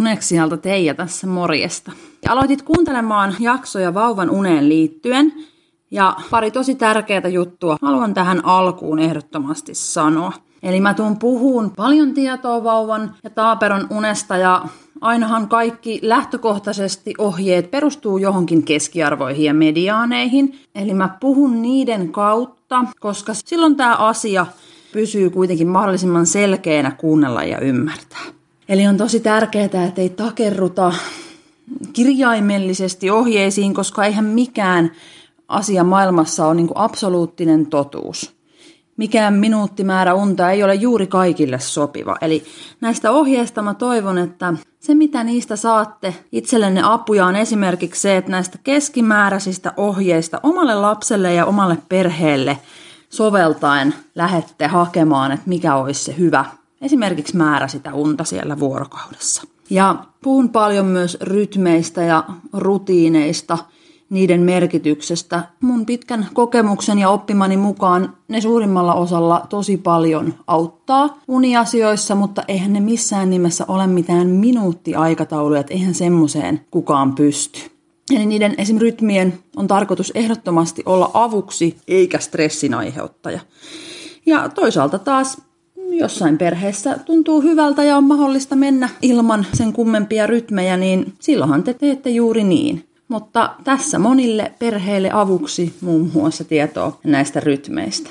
Uneksialta Teija tässä morjesta. Aloitit kuuntelemaan jaksoja vauvan uneen liittyen. Ja pari tosi tärkeää juttua haluan tähän alkuun ehdottomasti sanoa. Eli mä tuun puhuun paljon tietoa vauvan ja taaperon unesta ja ainahan kaikki lähtökohtaisesti ohjeet perustuu johonkin keskiarvoihin ja mediaaneihin. Eli mä puhun niiden kautta, koska silloin tämä asia pysyy kuitenkin mahdollisimman selkeänä kuunnella ja ymmärtää. Eli on tosi tärkeää, että ei takerruta kirjaimellisesti ohjeisiin, koska eihän mikään asia maailmassa ole niin absoluuttinen totuus. Mikään minuuttimäärä unta ei ole juuri kaikille sopiva. Eli näistä ohjeista mä toivon, että se mitä niistä saatte itsellenne apuja on esimerkiksi se, että näistä keskimääräisistä ohjeista omalle lapselle ja omalle perheelle soveltaen lähette hakemaan, että mikä olisi se hyvä esimerkiksi määrä sitä unta siellä vuorokaudessa. Ja puhun paljon myös rytmeistä ja rutiineista, niiden merkityksestä. Mun pitkän kokemuksen ja oppimani mukaan ne suurimmalla osalla tosi paljon auttaa uniasioissa, mutta eihän ne missään nimessä ole mitään minuuttiaikatauluja, että eihän semmoiseen kukaan pysty. Eli niiden esim. rytmien on tarkoitus ehdottomasti olla avuksi eikä stressin aiheuttaja. Ja toisaalta taas jossain perheessä tuntuu hyvältä ja on mahdollista mennä ilman sen kummempia rytmejä, niin silloinhan te teette juuri niin. Mutta tässä monille perheille avuksi muun muassa tietoa näistä rytmeistä.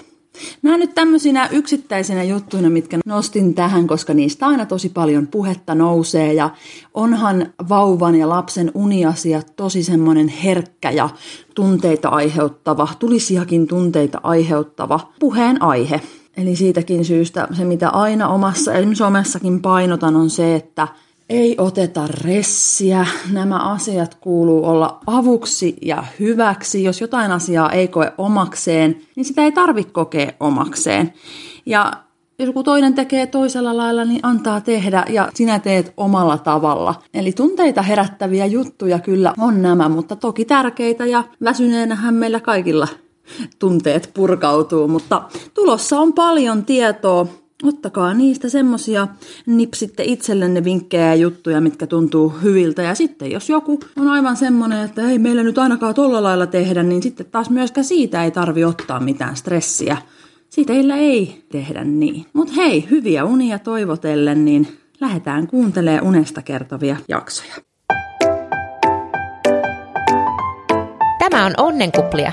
Nämä nyt tämmöisinä yksittäisinä juttuina, mitkä nostin tähän, koska niistä aina tosi paljon puhetta nousee ja onhan vauvan ja lapsen uniasia tosi semmoinen herkkä ja tunteita aiheuttava, tulisiakin tunteita aiheuttava puheen aihe. Eli siitäkin syystä se, mitä aina omassa, esimerkiksi somessakin painotan, on se, että ei oteta ressiä. Nämä asiat kuuluu olla avuksi ja hyväksi. Jos jotain asiaa ei koe omakseen, niin sitä ei tarvitse kokea omakseen. Ja joku toinen tekee toisella lailla, niin antaa tehdä ja sinä teet omalla tavalla. Eli tunteita herättäviä juttuja kyllä on nämä, mutta toki tärkeitä ja väsyneenähän meillä kaikilla tunteet purkautuu, mutta tulossa on paljon tietoa. Ottakaa niistä semmosia, nipsitte itsellenne vinkkejä ja juttuja, mitkä tuntuu hyviltä. Ja sitten jos joku on aivan semmoinen, että ei meillä nyt ainakaan tolla lailla tehdä, niin sitten taas myöskään siitä ei tarvi ottaa mitään stressiä. Siitä teillä ei tehdä niin. Mutta hei, hyviä unia toivotellen, niin lähdetään kuuntelemaan unesta kertovia jaksoja. Tämä on Onnenkuplia.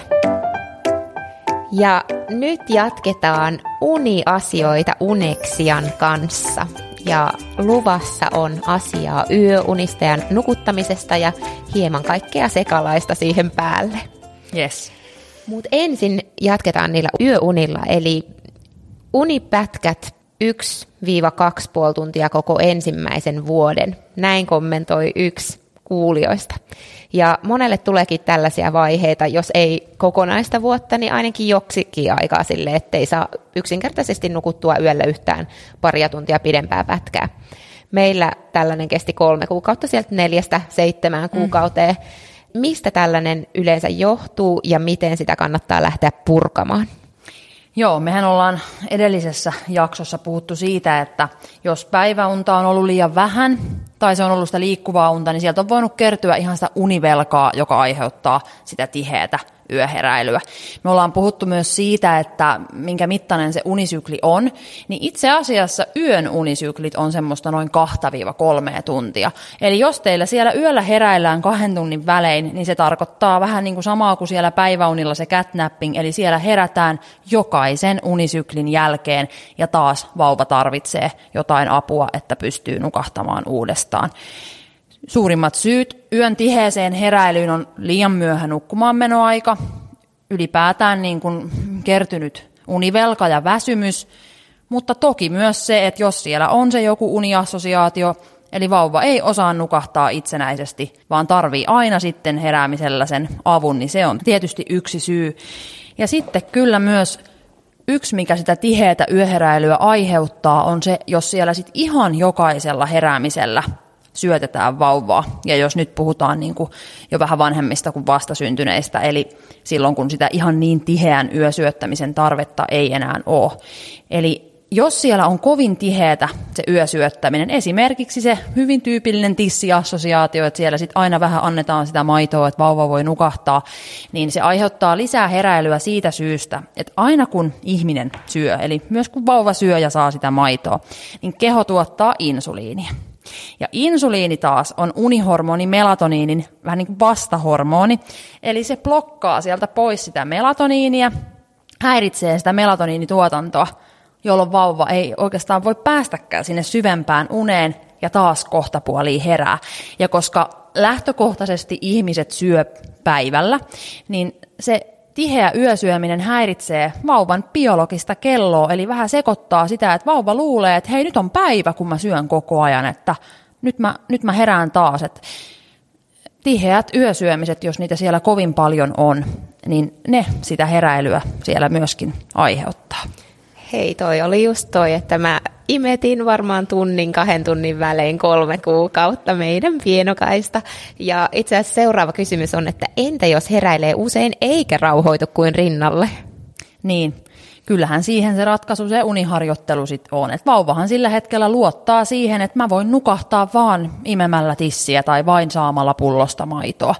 Ja nyt jatketaan uniasioita Uneksian kanssa. Ja luvassa on asiaa yöunista ja nukuttamisesta ja hieman kaikkea sekalaista siihen päälle. Yes. Mutta ensin jatketaan niillä yöunilla, eli unipätkät 1-2,5 tuntia koko ensimmäisen vuoden. Näin kommentoi yksi kuulijoista. Ja monelle tuleekin tällaisia vaiheita, jos ei kokonaista vuotta, niin ainakin joksikin aikaa sille, ettei saa yksinkertaisesti nukuttua yöllä yhtään paria tuntia pidempää pätkää. Meillä tällainen kesti kolme kuukautta, sieltä neljästä seitsemään mm. kuukauteen. Mm. Mistä tällainen yleensä johtuu ja miten sitä kannattaa lähteä purkamaan? Joo, mehän ollaan edellisessä jaksossa puhuttu siitä, että jos päiväunta on ollut liian vähän tai se on ollut sitä liikkuvaa unta, niin sieltä on voinut kertyä ihan sitä univelkaa, joka aiheuttaa sitä tiheätä yöheräilyä. Me ollaan puhuttu myös siitä, että minkä mittainen se unisykli on, niin itse asiassa yön unisyklit on semmoista noin 2-3 tuntia. Eli jos teillä siellä yöllä heräillään kahden tunnin välein, niin se tarkoittaa vähän niin kuin samaa kuin siellä päiväunilla se catnapping, eli siellä herätään jokaisen unisyklin jälkeen ja taas vauva tarvitsee jotain apua, että pystyy nukahtamaan uudestaan. Suurimmat syyt yön tiheeseen heräilyyn on liian myöhä nukkumaan menoaika, ylipäätään niin kuin kertynyt univelka ja väsymys, mutta toki myös se, että jos siellä on se joku uniassosiaatio, eli vauva ei osaa nukahtaa itsenäisesti, vaan tarvii aina sitten heräämisellä sen avun, niin se on tietysti yksi syy. Ja sitten kyllä myös yksi, mikä sitä tiheätä yöheräilyä aiheuttaa, on se, jos siellä sitten ihan jokaisella heräämisellä syötetään vauvaa. Ja jos nyt puhutaan niin kuin jo vähän vanhemmista kuin vastasyntyneistä, eli silloin kun sitä ihan niin tiheän yösyöttämisen tarvetta ei enää ole. Eli jos siellä on kovin tiheätä se yösyöttäminen, esimerkiksi se hyvin tyypillinen tissiassosiaatio, että siellä sit aina vähän annetaan sitä maitoa, että vauva voi nukahtaa, niin se aiheuttaa lisää heräilyä siitä syystä, että aina kun ihminen syö, eli myös kun vauva syö ja saa sitä maitoa, niin keho tuottaa insuliinia. Ja insuliini taas on unihormoni melatoniinin vähän niin kuin vastahormoni, eli se blokkaa sieltä pois sitä melatoniinia, häiritsee sitä melatoniinituotantoa, jolloin vauva ei oikeastaan voi päästäkään sinne syvempään uneen ja taas kohtapuoliin herää. Ja koska lähtökohtaisesti ihmiset syö päivällä, niin se tiheä yösyöminen häiritsee vauvan biologista kelloa, eli vähän sekoittaa sitä, että vauva luulee, että hei nyt on päivä, kun mä syön koko ajan, että nyt mä, nyt mä herään taas. Että tiheät yösyömiset, jos niitä siellä kovin paljon on, niin ne sitä heräilyä siellä myöskin aiheuttaa. Hei, toi oli just toi, että mä imetin varmaan tunnin, kahden tunnin välein kolme kuukautta meidän pienokaista. Ja itse asiassa seuraava kysymys on, että entä jos heräilee usein eikä rauhoitu kuin rinnalle? Niin, kyllähän siihen se ratkaisu, se uniharjoittelu sitten on. Et vauvahan sillä hetkellä luottaa siihen, että mä voin nukahtaa vaan imemällä tissiä tai vain saamalla pullosta maitoa.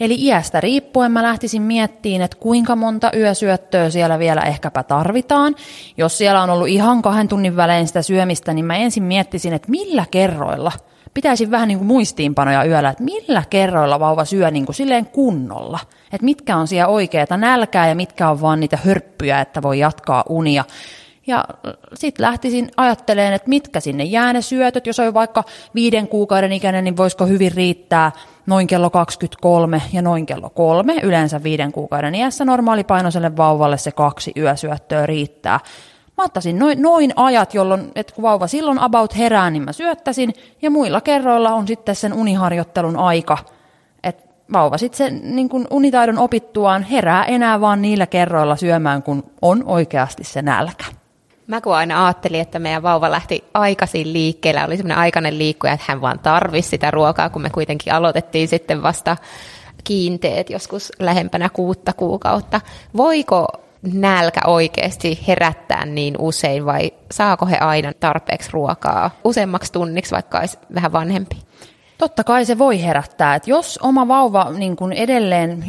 Eli iästä riippuen mä lähtisin miettiin, että kuinka monta yösyöttöä siellä vielä ehkäpä tarvitaan. Jos siellä on ollut ihan kahden tunnin välein sitä syömistä, niin mä ensin miettisin, että millä kerroilla pitäisi vähän niin kuin muistiinpanoja yöllä, että millä kerroilla vauva syö niin kuin silleen kunnolla. Että mitkä on siellä oikeita nälkää ja mitkä on vaan niitä hörppyjä, että voi jatkaa unia. Ja sitten lähtisin ajattelemaan, että mitkä sinne jää ne syötöt. Jos on vaikka viiden kuukauden ikäinen, niin voisiko hyvin riittää noin kello 23 ja noin kello 3. Yleensä viiden kuukauden iässä normaalipainoiselle vauvalle se kaksi yösyöttöä riittää. Mä ottaisin noin, noin ajat, jolloin, että kun vauva silloin about herää, niin mä syöttäisin. Ja muilla kerroilla on sitten sen uniharjoittelun aika. Että vauva sitten sen niin kun unitaidon opittuaan herää enää vaan niillä kerroilla syömään, kun on oikeasti se nälkä. Mä kun aina ajattelin, että meidän vauva lähti aikaisin liikkeelle, oli semmoinen aikainen liikkuja, että hän vaan tarvisi sitä ruokaa, kun me kuitenkin aloitettiin sitten vasta kiinteet joskus lähempänä kuutta kuukautta. Voiko nälkä oikeasti herättää niin usein vai saako he aina tarpeeksi ruokaa useammaksi tunniksi, vaikka olisi vähän vanhempi? Totta kai se voi herättää, että jos oma vauva niin kuin edelleen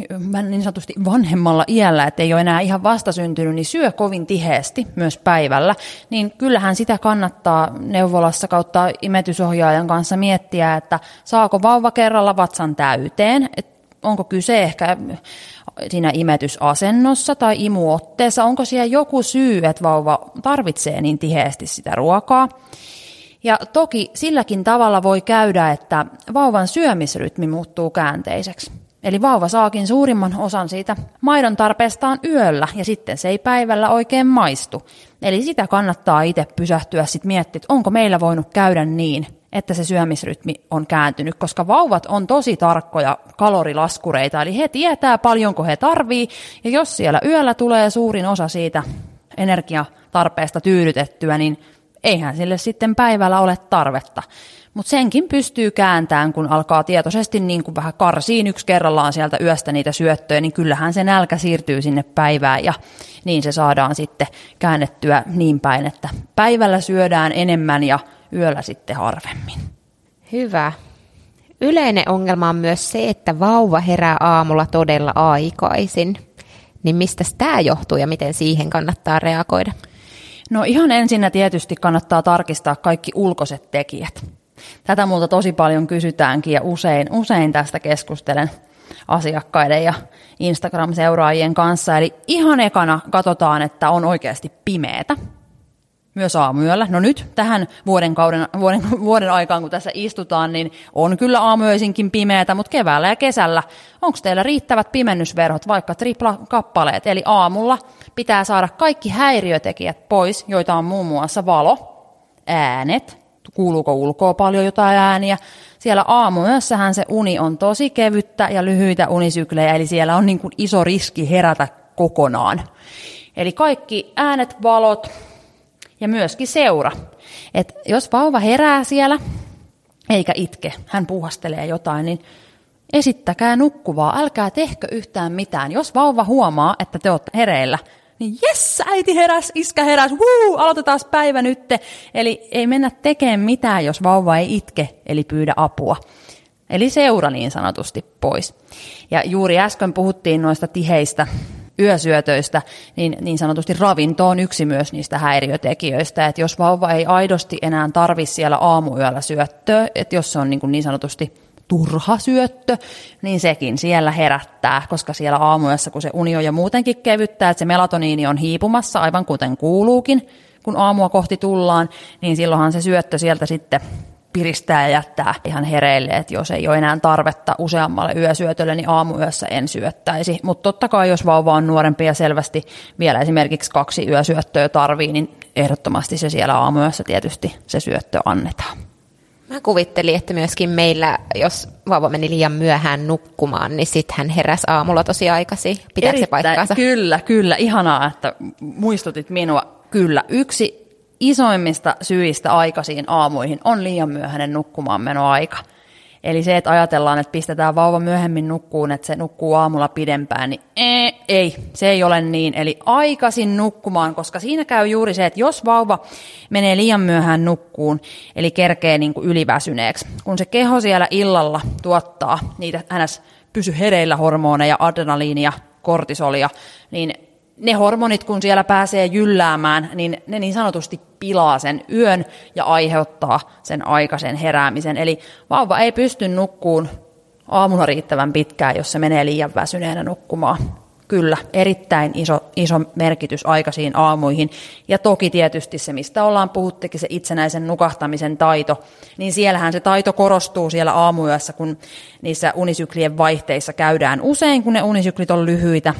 niin sanotusti vanhemmalla iällä, että ei ole enää ihan vastasyntynyt, niin syö kovin tiheesti myös päivällä, niin kyllähän sitä kannattaa neuvolassa kautta imetysohjaajan kanssa miettiä, että saako vauva kerralla vatsan täyteen, että onko kyse ehkä siinä imetysasennossa tai imuotteessa, onko siellä joku syy, että vauva tarvitsee niin tiheesti sitä ruokaa. Ja toki silläkin tavalla voi käydä, että vauvan syömisrytmi muuttuu käänteiseksi. Eli vauva saakin suurimman osan siitä maidon tarpeestaan yöllä ja sitten se ei päivällä oikein maistu. Eli sitä kannattaa itse pysähtyä sitten miettiä, että onko meillä voinut käydä niin, että se syömisrytmi on kääntynyt, koska vauvat on tosi tarkkoja kalorilaskureita, eli he tietää paljonko he tarvii, ja jos siellä yöllä tulee suurin osa siitä energiatarpeesta tyydytettyä, niin eihän sille sitten päivällä ole tarvetta. Mutta senkin pystyy kääntämään, kun alkaa tietoisesti niin kuin vähän karsiin yksi kerrallaan sieltä yöstä niitä syöttöjä, niin kyllähän se nälkä siirtyy sinne päivään ja niin se saadaan sitten käännettyä niin päin, että päivällä syödään enemmän ja yöllä sitten harvemmin. Hyvä. Yleinen ongelma on myös se, että vauva herää aamulla todella aikaisin. Niin mistä tämä johtuu ja miten siihen kannattaa reagoida? No ihan ensinnä tietysti kannattaa tarkistaa kaikki ulkoiset tekijät. Tätä multa tosi paljon kysytäänkin ja usein, usein tästä keskustelen asiakkaiden ja Instagram-seuraajien kanssa. Eli ihan ekana katsotaan, että on oikeasti pimeätä myös aamuyöllä. No nyt tähän vuoden, kauden, vuoden, vuoden aikaan, kun tässä istutaan, niin on kyllä aamuyöisinkin pimeätä, mutta keväällä ja kesällä onko teillä riittävät pimennysverhot, vaikka tripla kappaleet? Eli aamulla pitää saada kaikki häiriötekijät pois, joita on muun muassa valo, äänet, kuuluuko ulkoa paljon jotain ääniä. Siellä aamuyössähän se uni on tosi kevyttä ja lyhyitä unisyklejä, eli siellä on niin kuin iso riski herätä kokonaan. Eli kaikki äänet, valot, ja myöskin seura. Et jos vauva herää siellä, eikä itke, hän puhastelee jotain, niin esittäkää nukkuvaa, älkää tehkö yhtään mitään. Jos vauva huomaa, että te olette hereillä, niin jes, äiti heräs, iskä heräs, wuu, aloitetaan päivä nytte. Eli ei mennä tekemään mitään, jos vauva ei itke, eli pyydä apua. Eli seura niin sanotusti pois. Ja juuri äsken puhuttiin noista tiheistä yösyötöistä, niin, niin sanotusti ravinto on yksi myös niistä häiriötekijöistä, että jos vauva ei aidosti enää tarvi siellä aamuyöllä syöttöä, että jos se on niin, kuin niin sanotusti turha syöttö, niin sekin siellä herättää, koska siellä aamuyössä, kun se uni on jo muutenkin kevyttää, että se melatoniini on hiipumassa, aivan kuten kuuluukin, kun aamua kohti tullaan, niin silloinhan se syöttö sieltä sitten piristää ja jättää ihan hereille, että jos ei ole enää tarvetta useammalle yösyötölle, niin aamuyössä en syöttäisi. Mutta totta kai, jos vauva on nuorempi ja selvästi vielä esimerkiksi kaksi yösyöttöä tarvii, niin ehdottomasti se siellä aamuyössä tietysti se syöttö annetaan. Mä kuvittelin, että myöskin meillä, jos vauva meni liian myöhään nukkumaan, niin sitten hän heräsi aamulla tosi aikaisin. Pitääkö se paikkaansa? Kyllä, kyllä. Ihanaa, että muistutit minua. Kyllä. Yksi isoimmista syistä aikaisiin aamuihin on liian myöhäinen nukkumaan menoaika. Eli se, että ajatellaan, että pistetään vauva myöhemmin nukkuun, että se nukkuu aamulla pidempään, niin ee, ei, se ei ole niin. Eli aikaisin nukkumaan, koska siinä käy juuri se, että jos vauva menee liian myöhään nukkuun, eli kerkee niin kuin yliväsyneeksi, kun se keho siellä illalla tuottaa niitä ns. pysy hereillä hormoneja, adrenaliinia, kortisolia, niin ne hormonit, kun siellä pääsee jylläämään, niin ne niin sanotusti pilaa sen yön ja aiheuttaa sen aikaisen heräämisen. Eli vauva ei pysty nukkuun aamulla riittävän pitkään, jos se menee liian väsyneenä nukkumaan. Kyllä, erittäin iso, iso merkitys aikaisiin aamuihin. Ja toki tietysti se, mistä ollaan puhuttikin, se itsenäisen nukahtamisen taito, niin siellähän se taito korostuu siellä aamuyössä, kun niissä unisyklien vaihteissa käydään usein, kun ne unisyklit on lyhyitä,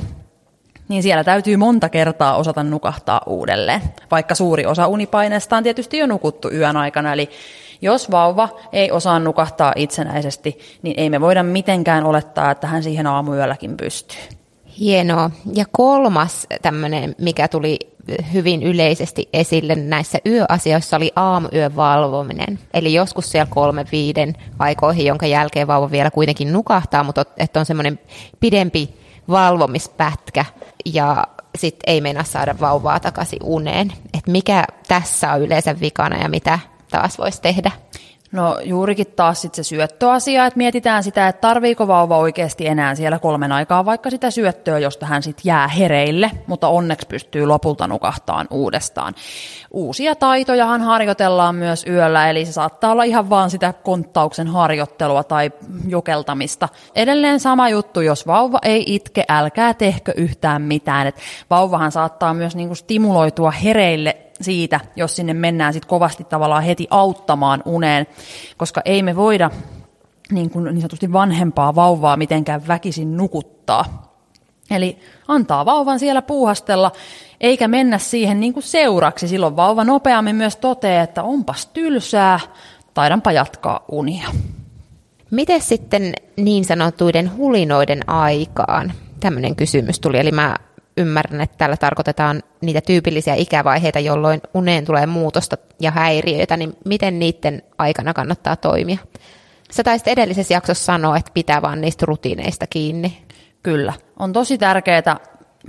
niin siellä täytyy monta kertaa osata nukahtaa uudelleen. Vaikka suuri osa unipaineesta on tietysti jo nukuttu yön aikana, eli jos vauva ei osaa nukahtaa itsenäisesti, niin ei me voida mitenkään olettaa, että hän siihen aamuyölläkin pystyy. Hienoa. Ja kolmas tämmöinen, mikä tuli hyvin yleisesti esille näissä yöasioissa, oli aamuyön valvominen. Eli joskus siellä kolme viiden aikoihin, jonka jälkeen vauva vielä kuitenkin nukahtaa, mutta että on semmoinen pidempi valvomispätkä ja sitten ei mennä saada vauvaa takaisin uneen. Et mikä tässä on yleensä vikana ja mitä taas voisi tehdä? No juurikin taas sit se syöttöasia, että mietitään sitä, että tarviiko vauva oikeasti enää siellä kolmen aikaa vaikka sitä syöttöä, josta hän sitten jää hereille, mutta onneksi pystyy lopulta nukahtaan uudestaan. Uusia taitojahan harjoitellaan myös yöllä, eli se saattaa olla ihan vaan sitä konttauksen harjoittelua tai jokeltamista. Edelleen sama juttu, jos vauva ei itke, älkää tehkö yhtään mitään. Et vauvahan saattaa myös niinku stimuloitua hereille siitä, jos sinne mennään sit kovasti tavallaan heti auttamaan uneen, koska ei me voida niin, kuin niin sanotusti vanhempaa vauvaa mitenkään väkisin nukuttaa. Eli antaa vauvan siellä puuhastella, eikä mennä siihen niin kuin seuraksi. Silloin vauva nopeammin myös toteaa, että onpas tylsää, taidanpa jatkaa unia. Miten sitten niin sanotuiden hulinoiden aikaan? Tämmöinen kysymys tuli, eli mä ymmärrän, että tällä tarkoitetaan niitä tyypillisiä ikävaiheita, jolloin uneen tulee muutosta ja häiriöitä, niin miten niiden aikana kannattaa toimia? Sä taisit edellisessä jaksossa sanoa, että pitää vaan niistä rutiineista kiinni. Kyllä. On tosi tärkeää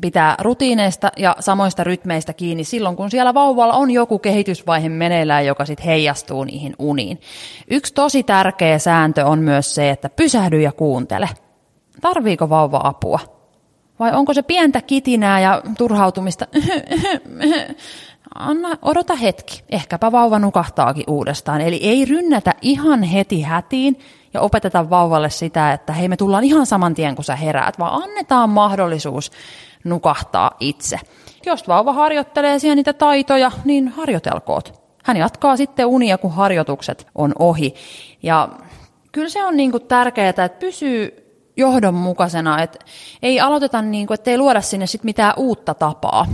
pitää rutiineista ja samoista rytmeistä kiinni silloin, kun siellä vauvalla on joku kehitysvaihe meneillään, joka sitten heijastuu niihin uniin. Yksi tosi tärkeä sääntö on myös se, että pysähdy ja kuuntele. Tarviiko vauva apua? Vai onko se pientä kitinää ja turhautumista? Anna, odota hetki. Ehkäpä vauva nukahtaakin uudestaan. Eli ei rynnätä ihan heti hätiin ja opeteta vauvalle sitä, että hei me tullaan ihan saman tien kun sä heräät, vaan annetaan mahdollisuus nukahtaa itse. Jos vauva harjoittelee siellä niitä taitoja, niin harjoitelkoot. Hän jatkaa sitten unia, kun harjoitukset on ohi. Ja kyllä se on niin tärkeää, että pysyy johdonmukaisena, että ei aloiteta niin kuin, että ei luoda sinne sit mitään uutta tapaa.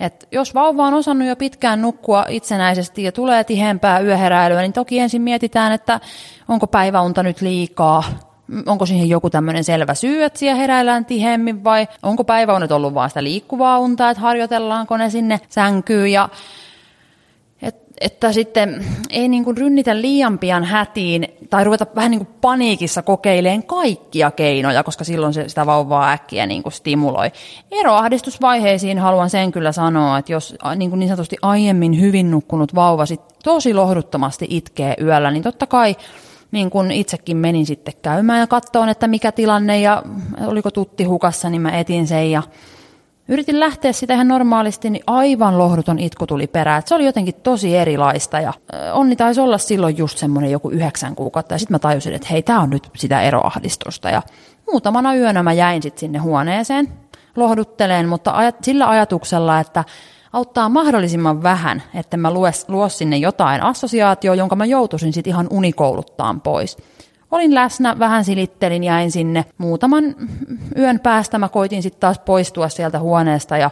Et jos vauva on osannut jo pitkään nukkua itsenäisesti ja tulee tiheämpää yöheräilyä, niin toki ensin mietitään, että onko päiväunta nyt liikaa, onko siihen joku tämmöinen selvä syy, että siellä heräillään tiheämmin vai onko päiväunet ollut vain sitä liikkuvaa unta, että harjoitellaanko ne sinne sänkyyn ja että sitten ei niin kuin rynnitä liian pian hätiin tai ruveta vähän niin kuin paniikissa kokeileen kaikkia keinoja, koska silloin se sitä vauvaa äkkiä niin kuin stimuloi. Eroahdistusvaiheisiin haluan sen kyllä sanoa, että jos niin, kuin niin sanotusti aiemmin hyvin nukkunut vauva sit tosi lohduttomasti itkee yöllä, niin totta kai niin kun itsekin menin sitten käymään ja katsoin, että mikä tilanne ja oliko tutti hukassa, niin mä etin sen ja Yritin lähteä sitä ihan normaalisti, niin aivan lohduton itku tuli perään. se oli jotenkin tosi erilaista ja onni taisi olla silloin just semmoinen joku yhdeksän kuukautta. Ja sitten mä tajusin, että hei, tämä on nyt sitä eroahdistusta. Ja muutamana yönä mä jäin sitten sinne huoneeseen lohdutteleen, mutta sillä ajatuksella, että auttaa mahdollisimman vähän, että mä luos, luos sinne jotain assosiaatioa, jonka mä joutuisin sitten ihan unikouluttaan pois. Olin läsnä, vähän silittelin, jäin sinne. Muutaman yön päästä mä koitin sitten taas poistua sieltä huoneesta ja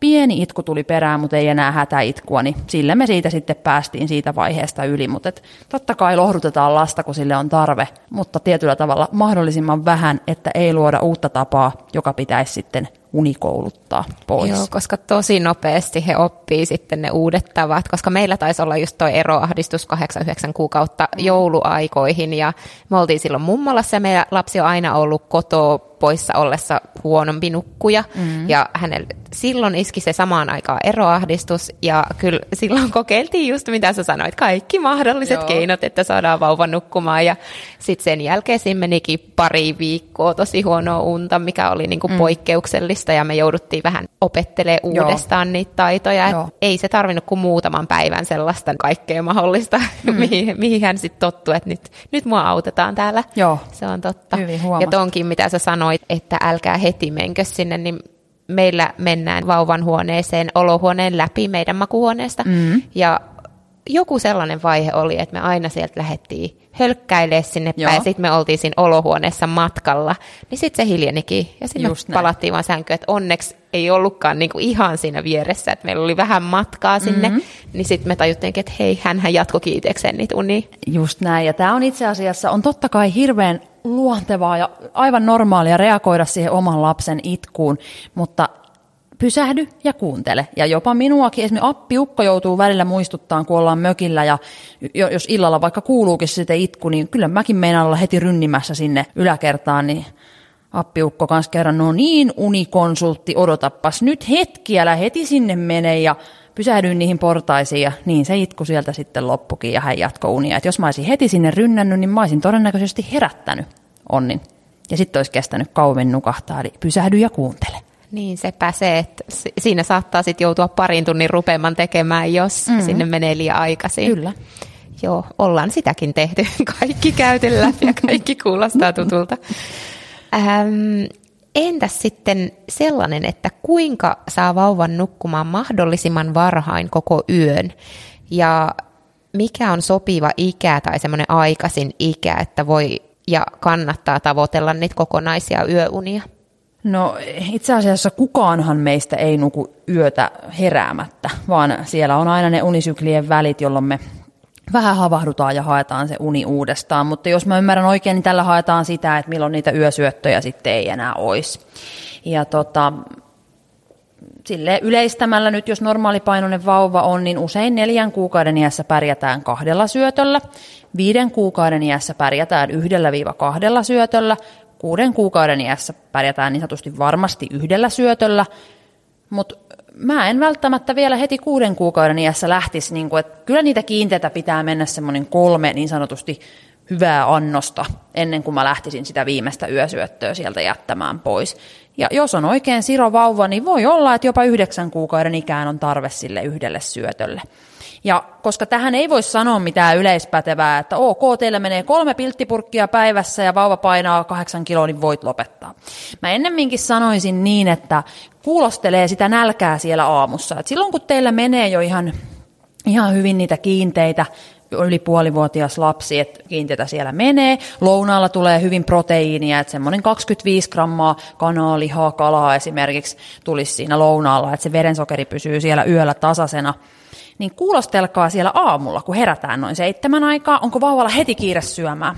pieni itku tuli perään, mutta ei enää hätäitkua, niin sille me siitä sitten päästiin siitä vaiheesta yli. Mutta et, totta kai lohdutetaan lasta, kun sille on tarve, mutta tietyllä tavalla mahdollisimman vähän, että ei luoda uutta tapaa, joka pitäisi sitten unikouluttaa pois. Joo, koska tosi nopeasti he oppii sitten ne uudet tavat, koska meillä taisi olla just toi eroahdistus 8-9 kuukautta mm. jouluaikoihin ja me oltiin silloin mummolassa ja meidän lapsi on aina ollut kotoa poissa ollessa huonompi nukkuja mm. ja hänellä silloin iski se samaan aikaan eroahdistus ja kyllä silloin kokeiltiin just mitä sä sanoit, kaikki mahdolliset Joo. keinot, että saadaan vauvan nukkumaan ja sitten sen jälkeen siinä menikin pari viikkoa tosi huonoa unta, mikä oli niinku mm. poikkeuksellista ja me jouduttiin vähän opettelemaan uudestaan Joo. niitä taitoja. Joo. Ei se tarvinnut kuin muutaman päivän sellaista kaikkea mahdollista, mm. mihin, mihin hän sitten tottui, että nyt, nyt mua autetaan täällä. Joo. Se on totta. Ja tonkin, mitä sä sanoit, että älkää heti menkö sinne, niin meillä mennään vauvan huoneeseen olohuoneen läpi meidän makuhuoneesta. Mm. Ja joku sellainen vaihe oli, että me aina sieltä lähdettiin hölkkäilee sinne Joo. päin, ja sitten me oltiin siinä olohuoneessa matkalla, niin sitten se hiljenikin, ja sitten me palattiin vaan sänkyyn, että onneksi ei ollutkaan niinku ihan siinä vieressä, että meillä oli vähän matkaa sinne, mm-hmm. niin sitten me tajuttiin, että hei, hänhän jatko kiitekseen niitä unia. Just näin, ja tämä on itse asiassa, on totta kai hirveän luontevaa ja aivan normaalia reagoida siihen oman lapsen itkuun, mutta pysähdy ja kuuntele. Ja jopa minuakin, esimerkiksi appiukko joutuu välillä muistuttaa, kun ollaan mökillä ja jos illalla vaikka kuuluukin sitten itku, niin kyllä mäkin meinaan olla heti rynnimässä sinne yläkertaan, niin appiukko kanssa kerran, no niin unikonsultti, odotappas nyt hetki, älä heti sinne mene ja pysähdyin niihin portaisiin ja niin se itku sieltä sitten loppukin ja hän jatko unia. Et jos mä olisin heti sinne rynnännyt, niin mä olisin todennäköisesti herättänyt onnin. Ja sitten olisi kestänyt kauemmin nukahtaa, eli pysähdy ja kuuntele. Niin sepä se, että siinä saattaa sitten joutua parin tunnin rupeaman tekemään, jos mm-hmm. sinne menee liian aikaisin. Kyllä. Joo, ollaan sitäkin tehty. Kaikki käyty läpi ja kaikki kuulostaa tutulta. Ähm, entäs sitten sellainen, että kuinka saa vauvan nukkumaan mahdollisimman varhain koko yön? Ja mikä on sopiva ikä tai semmoinen aikaisin ikä, että voi ja kannattaa tavoitella niitä kokonaisia yöunia? No itse asiassa kukaanhan meistä ei nuku yötä heräämättä, vaan siellä on aina ne unisyklien välit, jolloin me vähän havahdutaan ja haetaan se uni uudestaan. Mutta jos mä ymmärrän oikein, niin tällä haetaan sitä, että milloin niitä yösyöttöjä sitten ei enää olisi. Ja tota, sille yleistämällä nyt, jos normaalipainoinen vauva on, niin usein neljän kuukauden iässä pärjätään kahdella syötöllä, viiden kuukauden iässä pärjätään yhdellä viiva kahdella syötöllä, kuuden kuukauden iässä pärjätään niin sanotusti varmasti yhdellä syötöllä, mutta mä en välttämättä vielä heti kuuden kuukauden iässä lähtisi, niin kuin, että kyllä niitä kiinteitä pitää mennä semmoinen kolme niin sanotusti hyvää annosta ennen kuin mä lähtisin sitä viimeistä yösyöttöä sieltä jättämään pois. Ja jos on oikein siro vauva, niin voi olla, että jopa yhdeksän kuukauden ikään on tarve sille yhdelle syötölle. Ja koska tähän ei voi sanoa mitään yleispätevää, että ok, teillä menee kolme pilttipurkkia päivässä ja vauva painaa kahdeksan kiloa, niin voit lopettaa. Mä ennemminkin sanoisin niin, että kuulostelee sitä nälkää siellä aamussa. Et silloin kun teillä menee jo ihan, ihan hyvin niitä kiinteitä, yli puolivuotias lapsi, että kiinteitä siellä menee. Lounaalla tulee hyvin proteiinia, että semmoinen 25 grammaa kanaa, lihaa, kalaa esimerkiksi tulisi siinä lounaalla, että se verensokeri pysyy siellä yöllä tasaisena niin kuulostelkaa siellä aamulla, kun herätään noin seitsemän aikaa, onko vauvalla heti kiire syömään.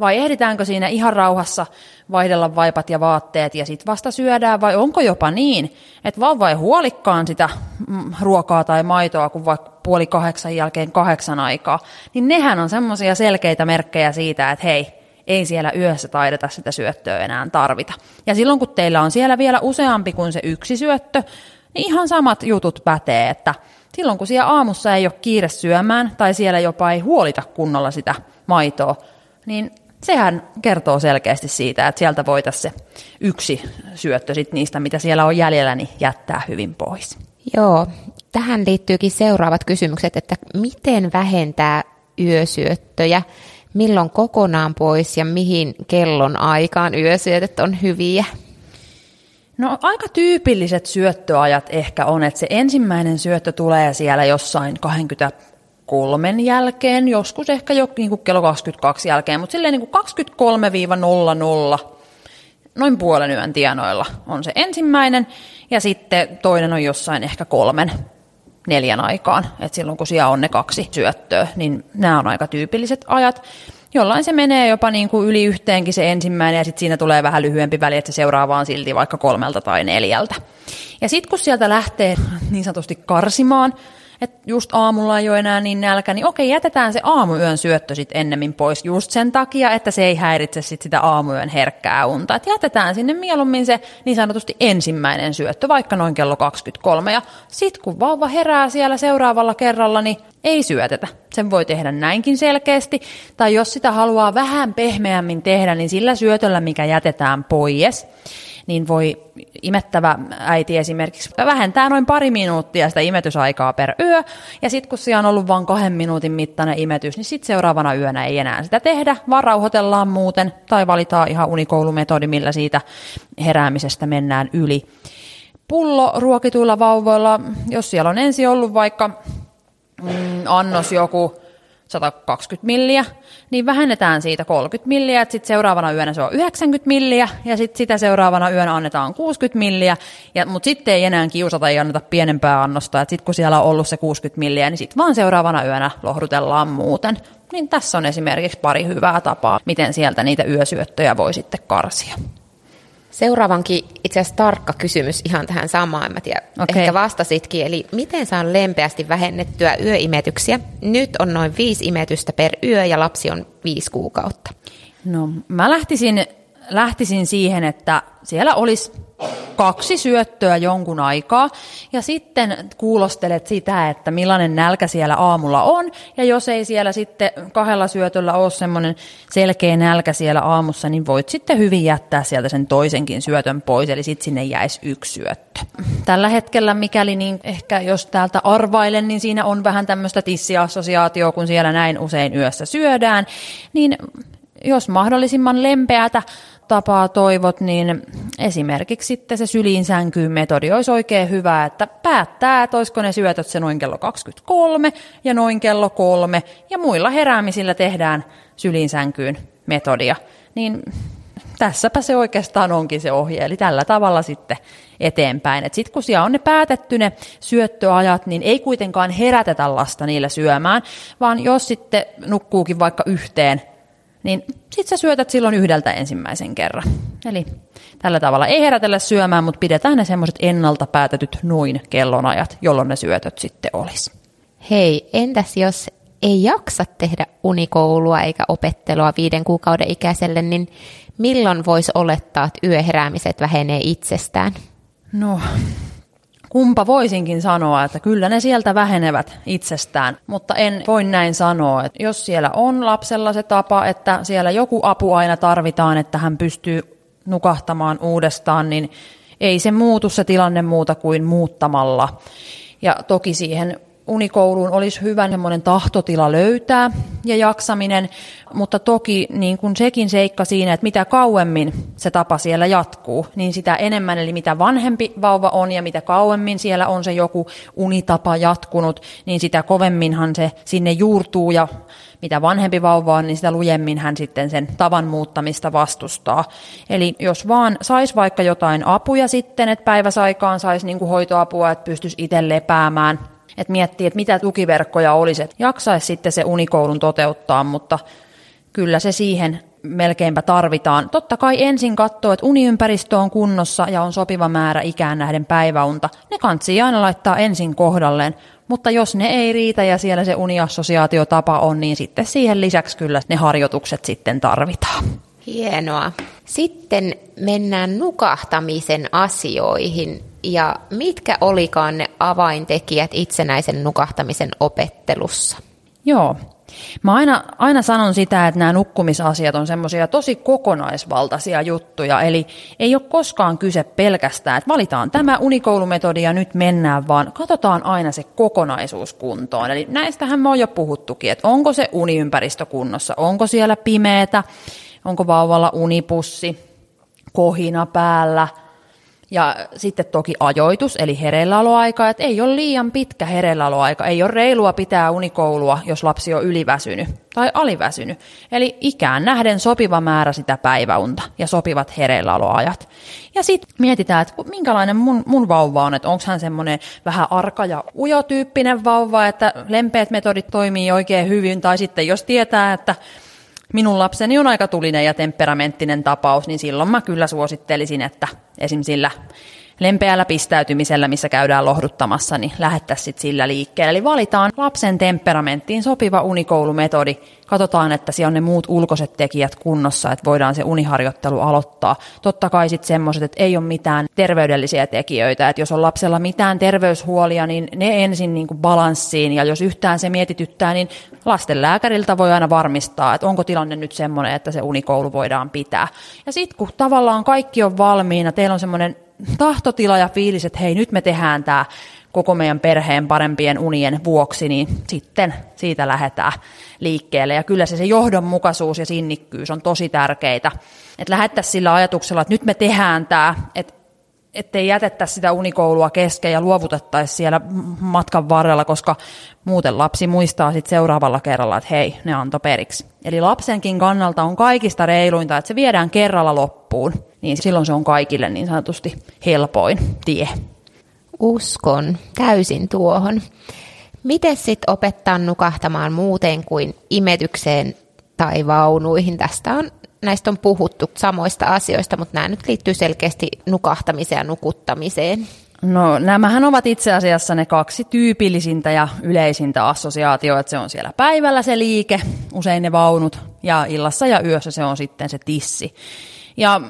Vai ehditäänkö siinä ihan rauhassa vaihdella vaipat ja vaatteet ja sitten vasta syödään, vai onko jopa niin, että vauva ei huolikkaan sitä mm, ruokaa tai maitoa, kun vaikka puoli kahdeksan jälkeen kahdeksan aikaa, niin nehän on semmoisia selkeitä merkkejä siitä, että hei, ei siellä yössä taideta sitä syöttöä enää tarvita. Ja silloin kun teillä on siellä vielä useampi kuin se yksi syöttö, niin ihan samat jutut pätee, että silloin kun siellä aamussa ei ole kiire syömään tai siellä jopa ei huolita kunnolla sitä maitoa, niin sehän kertoo selkeästi siitä, että sieltä voitaisiin se yksi syöttö sit niistä, mitä siellä on jäljellä, niin jättää hyvin pois. Joo, tähän liittyykin seuraavat kysymykset, että miten vähentää yösyöttöjä, milloin kokonaan pois ja mihin kellon aikaan yösyötöt on hyviä? No aika tyypilliset syöttöajat ehkä on, että se ensimmäinen syöttö tulee siellä jossain 23 jälkeen, joskus ehkä jo niin kuin kello 22 jälkeen, mutta silleen niin kuin 23-00, noin puolen yön tienoilla on se ensimmäinen, ja sitten toinen on jossain ehkä kolmen neljän aikaan, että silloin kun siellä on ne kaksi syöttöä, niin nämä on aika tyypilliset ajat. Jollain se menee jopa niin kuin yli yhteenkin se ensimmäinen ja sitten siinä tulee vähän lyhyempi väli, että se seuraava on silti vaikka kolmelta tai neljältä. Ja sitten kun sieltä lähtee niin sanotusti karsimaan, että just aamulla ei ole enää niin nälkä, niin okei, jätetään se aamuyön syöttö sitten ennemmin pois just sen takia, että se ei häiritse sit sitä aamuyön herkkää unta. Et jätetään sinne mieluummin se niin sanotusti ensimmäinen syöttö, vaikka noin kello 23. Ja sitten kun vauva herää siellä seuraavalla kerralla, niin ei syötetä. Sen voi tehdä näinkin selkeästi. Tai jos sitä haluaa vähän pehmeämmin tehdä, niin sillä syötöllä, mikä jätetään pois, niin voi imettävä äiti esimerkiksi vähentää noin pari minuuttia sitä imetysaikaa per yö, ja sitten kun siellä on ollut vain kahden minuutin mittainen imetys, niin sitten seuraavana yönä ei enää sitä tehdä, vaan rauhoitellaan muuten, tai valitaan ihan unikoulumetodi, millä siitä heräämisestä mennään yli. Pullo ruokituilla vauvoilla, jos siellä on ensin ollut vaikka mm, annos joku 120 milliä, niin vähennetään siitä 30 milliä, että sitten seuraavana yönä se on 90 milliä, ja sitten sitä seuraavana yönä annetaan 60 milliä, ja, mutta sitten ei enää kiusata ja anneta pienempää annosta, että sitten kun siellä on ollut se 60 milliä, niin sitten vaan seuraavana yönä lohdutellaan muuten. Niin tässä on esimerkiksi pari hyvää tapaa, miten sieltä niitä yösyöttöjä voi sitten karsia. Seuraavankin itse asiassa tarkka kysymys ihan tähän samaan, mä tiedä, okay. ehkä vastasitkin. Eli miten saan lempeästi vähennettyä yöimetyksiä? Nyt on noin viisi imetystä per yö ja lapsi on viisi kuukautta. No mä lähtisin, lähtisin siihen, että siellä olisi kaksi syöttöä jonkun aikaa. Ja sitten kuulostelet sitä, että millainen nälkä siellä aamulla on. Ja jos ei siellä sitten kahdella syötöllä ole semmoinen selkeä nälkä siellä aamussa, niin voit sitten hyvin jättää sieltä sen toisenkin syötön pois, eli sitten sinne jäisi yksi syöttö. Tällä hetkellä, mikäli niin ehkä jos täältä arvailen, niin siinä on vähän tämmöistä tissiassosiaatioa, kun siellä näin usein yössä syödään, niin jos mahdollisimman lempeätä tapaa toivot, niin esimerkiksi sitten se syliin sänkyyn metodi olisi oikein hyvä, että päättää, että olisiko ne syötöt se noin kello 23 ja noin kello 3 ja muilla heräämisillä tehdään syliin sänkyyn metodia. Niin tässäpä se oikeastaan onkin se ohje, eli tällä tavalla sitten eteenpäin. Sitten kun siellä on ne päätetty ne syöttöajat, niin ei kuitenkaan herätetä lasta niillä syömään, vaan jos sitten nukkuukin vaikka yhteen niin sit sä syötät silloin yhdeltä ensimmäisen kerran. Eli tällä tavalla ei herätellä syömään, mutta pidetään ne semmoiset ennalta päätetyt noin kellonajat, jolloin ne syötöt sitten olisi. Hei, entäs jos ei jaksa tehdä unikoulua eikä opettelua viiden kuukauden ikäiselle, niin milloin voisi olettaa, että yöheräämiset vähenee itsestään? No, kumpa voisinkin sanoa, että kyllä ne sieltä vähenevät itsestään, mutta en voi näin sanoa. Että jos siellä on lapsella se tapa, että siellä joku apu aina tarvitaan, että hän pystyy nukahtamaan uudestaan, niin ei se muutu se tilanne muuta kuin muuttamalla. Ja toki siihen unikouluun olisi hyvä semmoinen tahtotila löytää ja jaksaminen, mutta toki niin kuin sekin seikka siinä, että mitä kauemmin se tapa siellä jatkuu, niin sitä enemmän, eli mitä vanhempi vauva on ja mitä kauemmin siellä on se joku unitapa jatkunut, niin sitä kovemminhan se sinne juurtuu ja mitä vanhempi vauva on, niin sitä lujemmin hän sitten sen tavan muuttamista vastustaa. Eli jos vaan saisi vaikka jotain apuja sitten, että päiväsaikaan saisi niin kuin hoitoapua, että pystyisi itse lepäämään, että miettii, että mitä tukiverkkoja olisi, että jaksaisi sitten se unikoulun toteuttaa, mutta kyllä se siihen melkeinpä tarvitaan. Totta kai ensin katsoo, että uniympäristö on kunnossa ja on sopiva määrä ikään nähden päiväunta. Ne kantsii aina laittaa ensin kohdalleen, mutta jos ne ei riitä ja siellä se uniassosiaatiotapa on, niin sitten siihen lisäksi kyllä ne harjoitukset sitten tarvitaan. Hienoa. Sitten mennään nukahtamisen asioihin. Ja mitkä olikaan ne avaintekijät itsenäisen nukahtamisen opettelussa? Joo, Mä aina, aina sanon sitä, että nämä nukkumisasiat on semmoisia tosi kokonaisvaltaisia juttuja, eli ei ole koskaan kyse pelkästään, että valitaan tämä unikoulumetodi ja nyt mennään, vaan katsotaan aina se kokonaisuus kuntoon. Eli näistähän me on jo puhuttukin, että onko se uniympäristö kunnossa, onko siellä pimeätä, onko vauvalla unipussi, kohina päällä – ja sitten toki ajoitus, eli hereilläoloaika, että ei ole liian pitkä hereilläoloaika, ei ole reilua pitää unikoulua, jos lapsi on yliväsynyt tai aliväsynyt. Eli ikään nähden sopiva määrä sitä päiväunta ja sopivat hereilläoloajat. Ja sitten mietitään, että minkälainen mun, mun vauva on, että onko hän semmoinen vähän arka ja ujotyyppinen vauva, että lempeät metodit toimii oikein hyvin, tai sitten jos tietää, että minun lapseni on aika tulinen ja temperamenttinen tapaus, niin silloin mä kyllä suosittelisin, että esim. sillä lempeällä pistäytymisellä, missä käydään lohduttamassa, niin lähettäisiin sillä liikkeelle. Eli valitaan lapsen temperamenttiin sopiva unikoulumetodi. Katsotaan, että siellä on ne muut ulkoiset tekijät kunnossa, että voidaan se uniharjoittelu aloittaa. Totta kai sitten semmoiset, että ei ole mitään terveydellisiä tekijöitä. Että jos on lapsella mitään terveyshuolia, niin ne ensin niin kuin balanssiin. Ja jos yhtään se mietityttää, niin lastenlääkäriltä voi aina varmistaa, että onko tilanne nyt semmoinen, että se unikoulu voidaan pitää. Ja sitten kun tavallaan kaikki on valmiina, teillä on semmoinen tahtotila ja fiilis, että hei nyt me tehdään tämä koko meidän perheen parempien unien vuoksi, niin sitten siitä lähdetään liikkeelle. Ja kyllä se, se johdonmukaisuus ja sinnikkyys on tosi tärkeitä. Että lähettäisiin sillä ajatuksella, että nyt me tehdään tämä, että ettei jätettäisi sitä unikoulua kesken ja luovutettaisi siellä matkan varrella, koska muuten lapsi muistaa sitten seuraavalla kerralla, että hei, ne antoi periksi. Eli lapsenkin kannalta on kaikista reiluinta, että se viedään kerralla loppuun, niin silloin se on kaikille niin sanotusti helpoin tie. Uskon täysin tuohon. Miten sitten opettaa nukahtamaan muuten kuin imetykseen tai vaunuihin? Tästä on näistä on puhuttu samoista asioista, mutta nämä nyt liittyy selkeästi nukahtamiseen ja nukuttamiseen. No nämähän ovat itse asiassa ne kaksi tyypillisintä ja yleisintä assosiaatioa, että se on siellä päivällä se liike, usein ne vaunut, ja illassa ja yössä se on sitten se tissi. Ja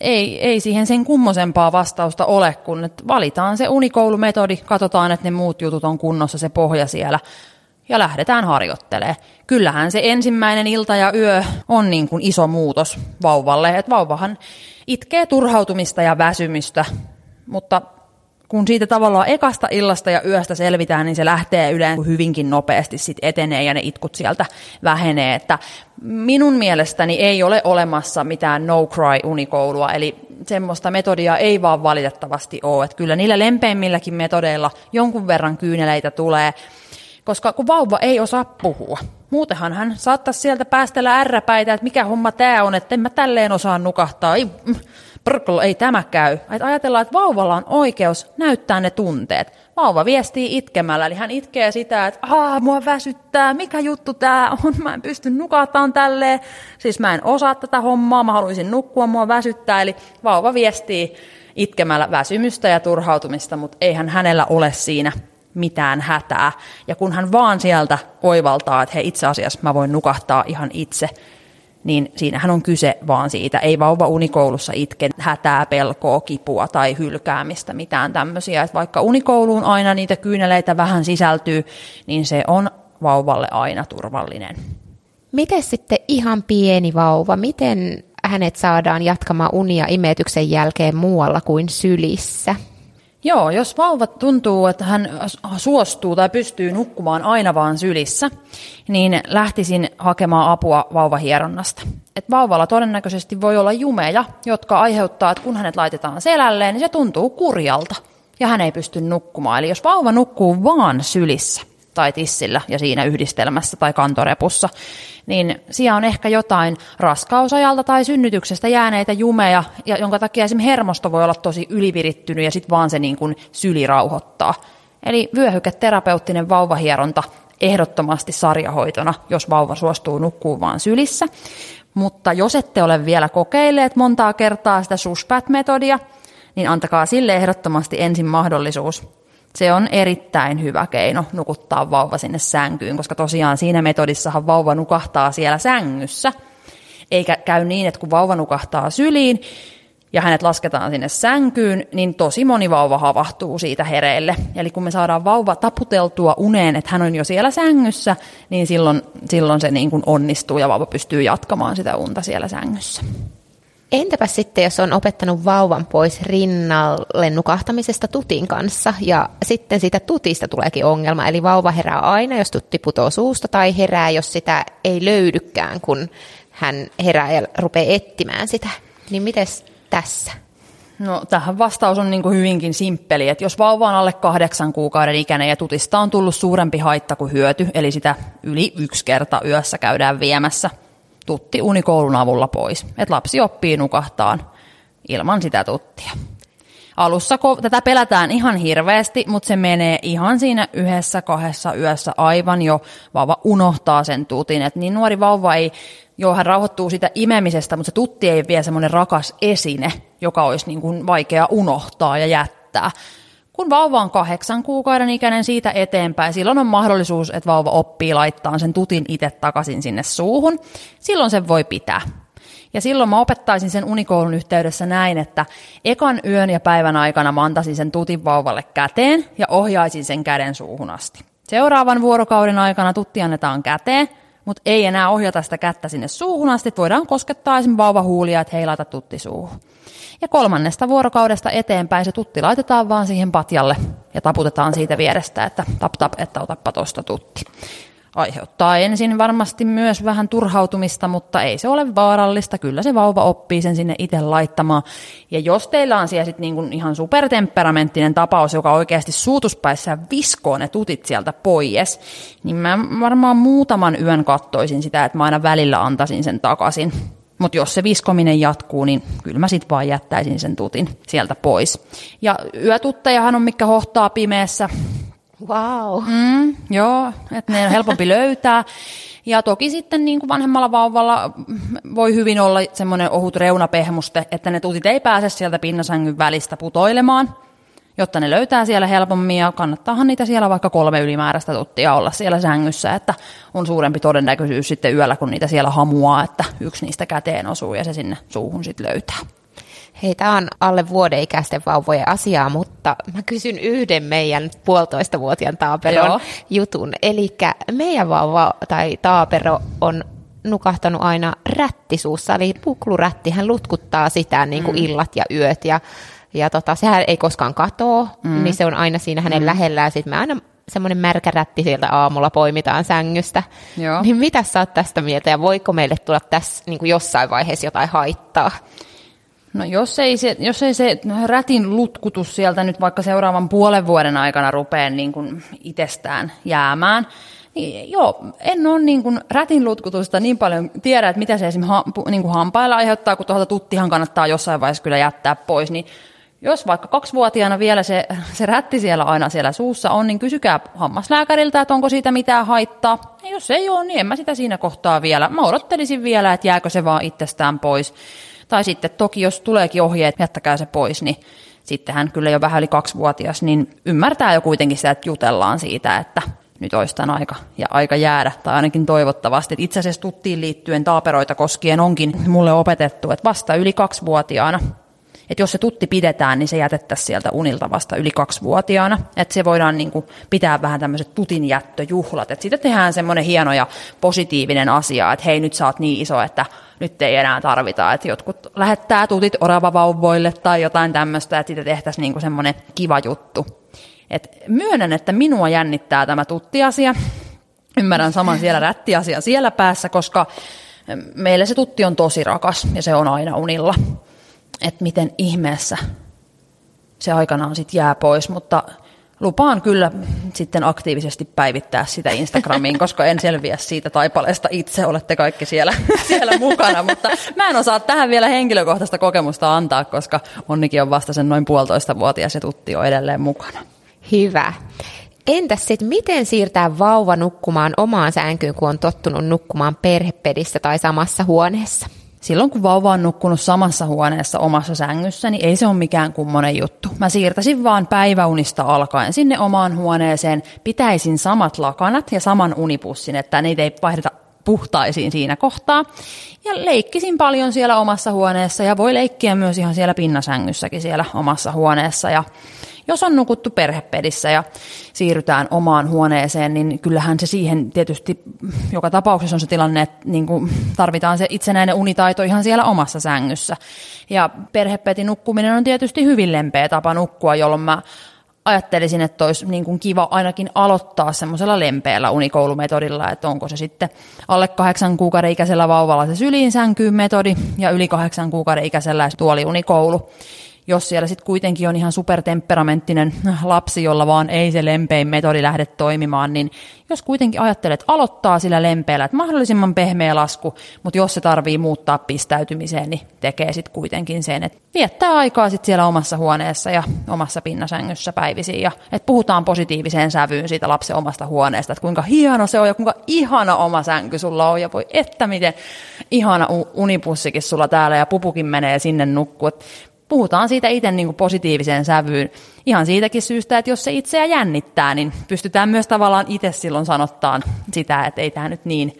ei, ei siihen sen kummosempaa vastausta ole, kun että valitaan se unikoulumetodi, katsotaan, että ne muut jutut on kunnossa, se pohja siellä, ja lähdetään harjoittelemaan. Kyllähän se ensimmäinen ilta ja yö on niin kuin iso muutos vauvalle, että vauvahan itkee turhautumista ja väsymystä, mutta kun siitä tavallaan ekasta illasta ja yöstä selvitään, niin se lähtee yleensä hyvinkin nopeasti sit etenee ja ne itkut sieltä vähenee. Että minun mielestäni ei ole olemassa mitään no cry unikoulua, eli semmoista metodia ei vaan valitettavasti ole. Että kyllä niillä lempeimmilläkin metodeilla jonkun verran kyyneleitä tulee, koska kun vauva ei osaa puhua. Muutenhan hän saattaisi sieltä päästellä ärräpäitä, että mikä homma tämä on, että en mä tälleen osaa nukahtaa. Ei, prkl, ei tämä käy. Että ajatellaan, että vauvalla on oikeus näyttää ne tunteet. Vauva viestii itkemällä, eli hän itkee sitä, että aah, mua väsyttää, mikä juttu tämä on, mä en pysty nukahtaan tälleen. Siis mä en osaa tätä hommaa, mä haluaisin nukkua, mua väsyttää. Eli vauva viestii itkemällä väsymystä ja turhautumista, mutta eihän hänellä ole siinä mitään hätää. Ja kun hän vaan sieltä oivaltaa, että hei itse asiassa mä voin nukahtaa ihan itse, niin siinähän on kyse vaan siitä. Ei vauva unikoulussa itke hätää, pelkoa, kipua tai hylkäämistä, mitään tämmöisiä. Että vaikka unikouluun aina niitä kyyneleitä vähän sisältyy, niin se on vauvalle aina turvallinen. Miten sitten ihan pieni vauva, miten hänet saadaan jatkamaan unia imetyksen jälkeen muualla kuin sylissä? Joo, jos vauva tuntuu, että hän suostuu tai pystyy nukkumaan aina vaan sylissä, niin lähtisin hakemaan apua vauvahieronnasta. Et vauvalla todennäköisesti voi olla jumeja, jotka aiheuttaa, että kun hänet laitetaan selälleen, niin se tuntuu kurjalta ja hän ei pysty nukkumaan. Eli jos vauva nukkuu vaan sylissä tai tissillä ja siinä yhdistelmässä tai kantorepussa, niin siellä on ehkä jotain raskausajalta tai synnytyksestä jääneitä jumeja, ja jonka takia esimerkiksi hermosto voi olla tosi ylivirittynyt ja sitten vaan se niin kuin syli rauhoittaa. Eli vyöhyketerapeuttinen vauvahieronta ehdottomasti sarjahoitona, jos vauva suostuu nukkuu vaan sylissä. Mutta jos ette ole vielä kokeilleet montaa kertaa sitä sushpat-metodia, niin antakaa sille ehdottomasti ensin mahdollisuus. Se on erittäin hyvä keino nukuttaa vauva sinne sänkyyn, koska tosiaan siinä metodissahan vauva nukahtaa siellä sängyssä. Eikä käy niin, että kun vauva nukahtaa syliin, ja hänet lasketaan sinne sänkyyn, niin tosi moni vauva havahtuu siitä hereille. Eli kun me saadaan vauva taputeltua uneen, että hän on jo siellä sängyssä, niin silloin, silloin se niin kuin onnistuu ja vauva pystyy jatkamaan sitä unta siellä sängyssä. Entäpä sitten, jos on opettanut vauvan pois rinnalle nukahtamisesta tutin kanssa ja sitten siitä tutista tuleekin ongelma, eli vauva herää aina, jos tutti putoo suusta tai herää, jos sitä ei löydykään, kun hän herää ja rupeaa etsimään sitä. Niin miten tässä? No tähän vastaus on niin kuin hyvinkin simppeli, että jos vauva on alle kahdeksan kuukauden ikäinen ja tutista on tullut suurempi haitta kuin hyöty, eli sitä yli yksi kerta yössä käydään viemässä tutti unikoulun avulla pois, että lapsi oppii nukahtaan ilman sitä tuttia. Alussa tätä pelätään ihan hirveästi, mutta se menee ihan siinä yhdessä, kahdessa yössä aivan jo. Vauva unohtaa sen tutin, että niin nuori vauva ei Joo, hän rauhoittuu sitä imemisestä, mutta se tutti ei vielä semmoinen rakas esine, joka olisi niin kuin vaikea unohtaa ja jättää. Kun vauva on kahdeksan kuukauden ikäinen siitä eteenpäin, silloin on mahdollisuus, että vauva oppii laittaa sen tutin itse takaisin sinne suuhun. Silloin sen voi pitää. Ja silloin mä opettaisin sen unikoulun yhteydessä näin, että ekan yön ja päivän aikana mä antaisin sen tutin vauvalle käteen ja ohjaisin sen käden suuhun asti. Seuraavan vuorokauden aikana tutti annetaan käteen, mutta ei enää ohjata sitä kättä sinne suuhun asti, voidaan koskettaa esimerkiksi vauvahuulia, että hei laita tutti suuhun. Ja kolmannesta vuorokaudesta eteenpäin se tutti laitetaan vaan siihen patjalle ja taputetaan siitä vierestä, että tap tap, että otappa tosta tutti. Aiheuttaa ensin varmasti myös vähän turhautumista, mutta ei se ole vaarallista. Kyllä se vauva oppii sen sinne itse laittamaan. Ja jos teillä on siellä sit niin kuin ihan supertemperamenttinen tapaus, joka oikeasti suutuspäissä viskoo ne tutit sieltä pois, niin mä varmaan muutaman yön kattoisin sitä, että mä aina välillä antaisin sen takaisin. Mutta jos se viskominen jatkuu, niin kyllä mä sitten vaan jättäisin sen tutin sieltä pois. Ja yötuttejahan on, mikä hohtaa pimeässä. Wow. Mm, joo, että ne on helpompi löytää. Ja toki sitten niin kuin vanhemmalla vauvalla voi hyvin olla semmoinen ohut reunapehmuste, että ne tutit ei pääse sieltä pinnasängyn välistä putoilemaan, jotta ne löytää siellä helpommin ja kannattaahan niitä siellä vaikka kolme ylimääräistä tuttia olla siellä sängyssä, että on suurempi todennäköisyys sitten yöllä, kun niitä siellä hamuaa, että yksi niistä käteen osuu ja se sinne suuhun sitten löytää. Hei, tämä on alle vuoden ikäisten vauvojen asiaa, mutta mä kysyn yhden meidän puolitoista vuotiaan taaperon Joo. jutun. Eli meidän vauva tai taapero on nukahtanut aina rättisuussa, eli puklurätti, hän lutkuttaa sitä niin kuin mm. illat ja yöt ja, ja tota, sehän ei koskaan katoa, mm. niin se on aina siinä hänen mm. lähellään. Sitten me aina semmoinen märkä rätti sieltä aamulla poimitaan sängystä. Joo. Niin mitä sä oot tästä mieltä ja voiko meille tulla tässä niin kuin jossain vaiheessa jotain haittaa? No jos ei, se, jos ei se rätin lutkutus sieltä nyt vaikka seuraavan puolen vuoden aikana rupea niin kuin itsestään jäämään, niin joo, en ole niin kuin rätin lutkutusta niin paljon tiedä, että mitä se esimerkiksi ha, niin kuin hampailla aiheuttaa, kun tuolta tuttihan kannattaa jossain vaiheessa kyllä jättää pois, niin jos vaikka kaksivuotiaana vielä se, se rätti siellä aina siellä suussa on, niin kysykää hammaslääkäriltä, että onko siitä mitään haittaa. Ja jos ei ole, niin en mä sitä siinä kohtaa vielä. Mä odottelisin vielä, että jääkö se vaan itsestään pois. Tai sitten toki, jos tuleekin ohjeet, jättäkää se pois, niin sitten hän kyllä jo vähän yli kaksivuotias, niin ymmärtää jo kuitenkin sitä, että jutellaan siitä, että nyt olisi tämän aika, ja aika jäädä, tai ainakin toivottavasti. Itse asiassa tuttiin liittyen taaperoita koskien onkin mulle opetettu, että vasta yli kaksivuotiaana että jos se tutti pidetään, niin se jätettäisiin sieltä unilta vasta yli kaksivuotiaana. Että se voidaan niin kuin pitää vähän tämmöiset tutinjättöjuhlat. Että siitä tehdään semmoinen hieno ja positiivinen asia, että hei nyt sä oot niin iso, että nyt ei enää tarvita. Että jotkut lähettää tutit oravavauvoille tai jotain tämmöistä, että siitä tehtäisiin niin kuin semmoinen kiva juttu. Et myönnän, että minua jännittää tämä tuttiasia. Ymmärrän saman siellä rättiasia siellä päässä, koska meille se tutti on tosi rakas ja se on aina unilla että miten ihmeessä se aikanaan sitten jää pois, mutta lupaan kyllä sitten aktiivisesti päivittää sitä Instagramiin, koska en selviä siitä taipaleesta itse, olette kaikki siellä, siellä mukana, mutta mä en osaa tähän vielä henkilökohtaista kokemusta antaa, koska Onnikin on vasta sen noin puolitoista vuotias ja tutti on edelleen mukana. Hyvä. Entäs sitten, miten siirtää vauva nukkumaan omaan sänkyyn, kun on tottunut nukkumaan perhepedissä tai samassa huoneessa? Silloin kun vauva on nukkunut samassa huoneessa omassa sängyssä, niin ei se ole mikään kummonen juttu. Mä siirtäisin vaan päiväunista alkaen sinne omaan huoneeseen, pitäisin samat lakanat ja saman unipussin, että niitä ei vaihdeta puhtaisiin siinä kohtaa. Ja leikkisin paljon siellä omassa huoneessa ja voi leikkiä myös ihan siellä pinnasängyssäkin siellä omassa huoneessa. Ja jos on nukuttu perhepedissä ja siirrytään omaan huoneeseen, niin kyllähän se siihen tietysti joka tapauksessa on se tilanne, että niin kuin tarvitaan se itsenäinen unitaito ihan siellä omassa sängyssä. Ja perhepedin nukkuminen on tietysti hyvin lempeä tapa nukkua, jolloin mä ajattelisin, että olisi niin kuin kiva ainakin aloittaa semmoisella lempeällä unikoulumetodilla, että onko se sitten alle kahdeksan kuukauden ikäisellä vauvalla se syliin sänkyyn metodi ja yli kahdeksan kuukauden ikäisellä tuoliunikoulu jos siellä sitten kuitenkin on ihan supertemperamenttinen lapsi, jolla vaan ei se lempein metodi lähde toimimaan, niin jos kuitenkin ajattelet, että aloittaa sillä lempeällä, että mahdollisimman pehmeä lasku, mutta jos se tarvii muuttaa pistäytymiseen, niin tekee sitten kuitenkin sen, että viettää aikaa sitten siellä omassa huoneessa ja omassa pinnasängyssä päivisin ja että puhutaan positiiviseen sävyyn siitä lapsen omasta huoneesta, että kuinka hieno se on ja kuinka ihana oma sänky sulla on ja voi että miten ihana unipussikin sulla täällä ja pupukin menee sinne nukkuu puhutaan siitä itse niin kuin positiiviseen sävyyn. Ihan siitäkin syystä, että jos se itseä jännittää, niin pystytään myös tavallaan itse silloin sanottaan sitä, että ei tämä nyt niin,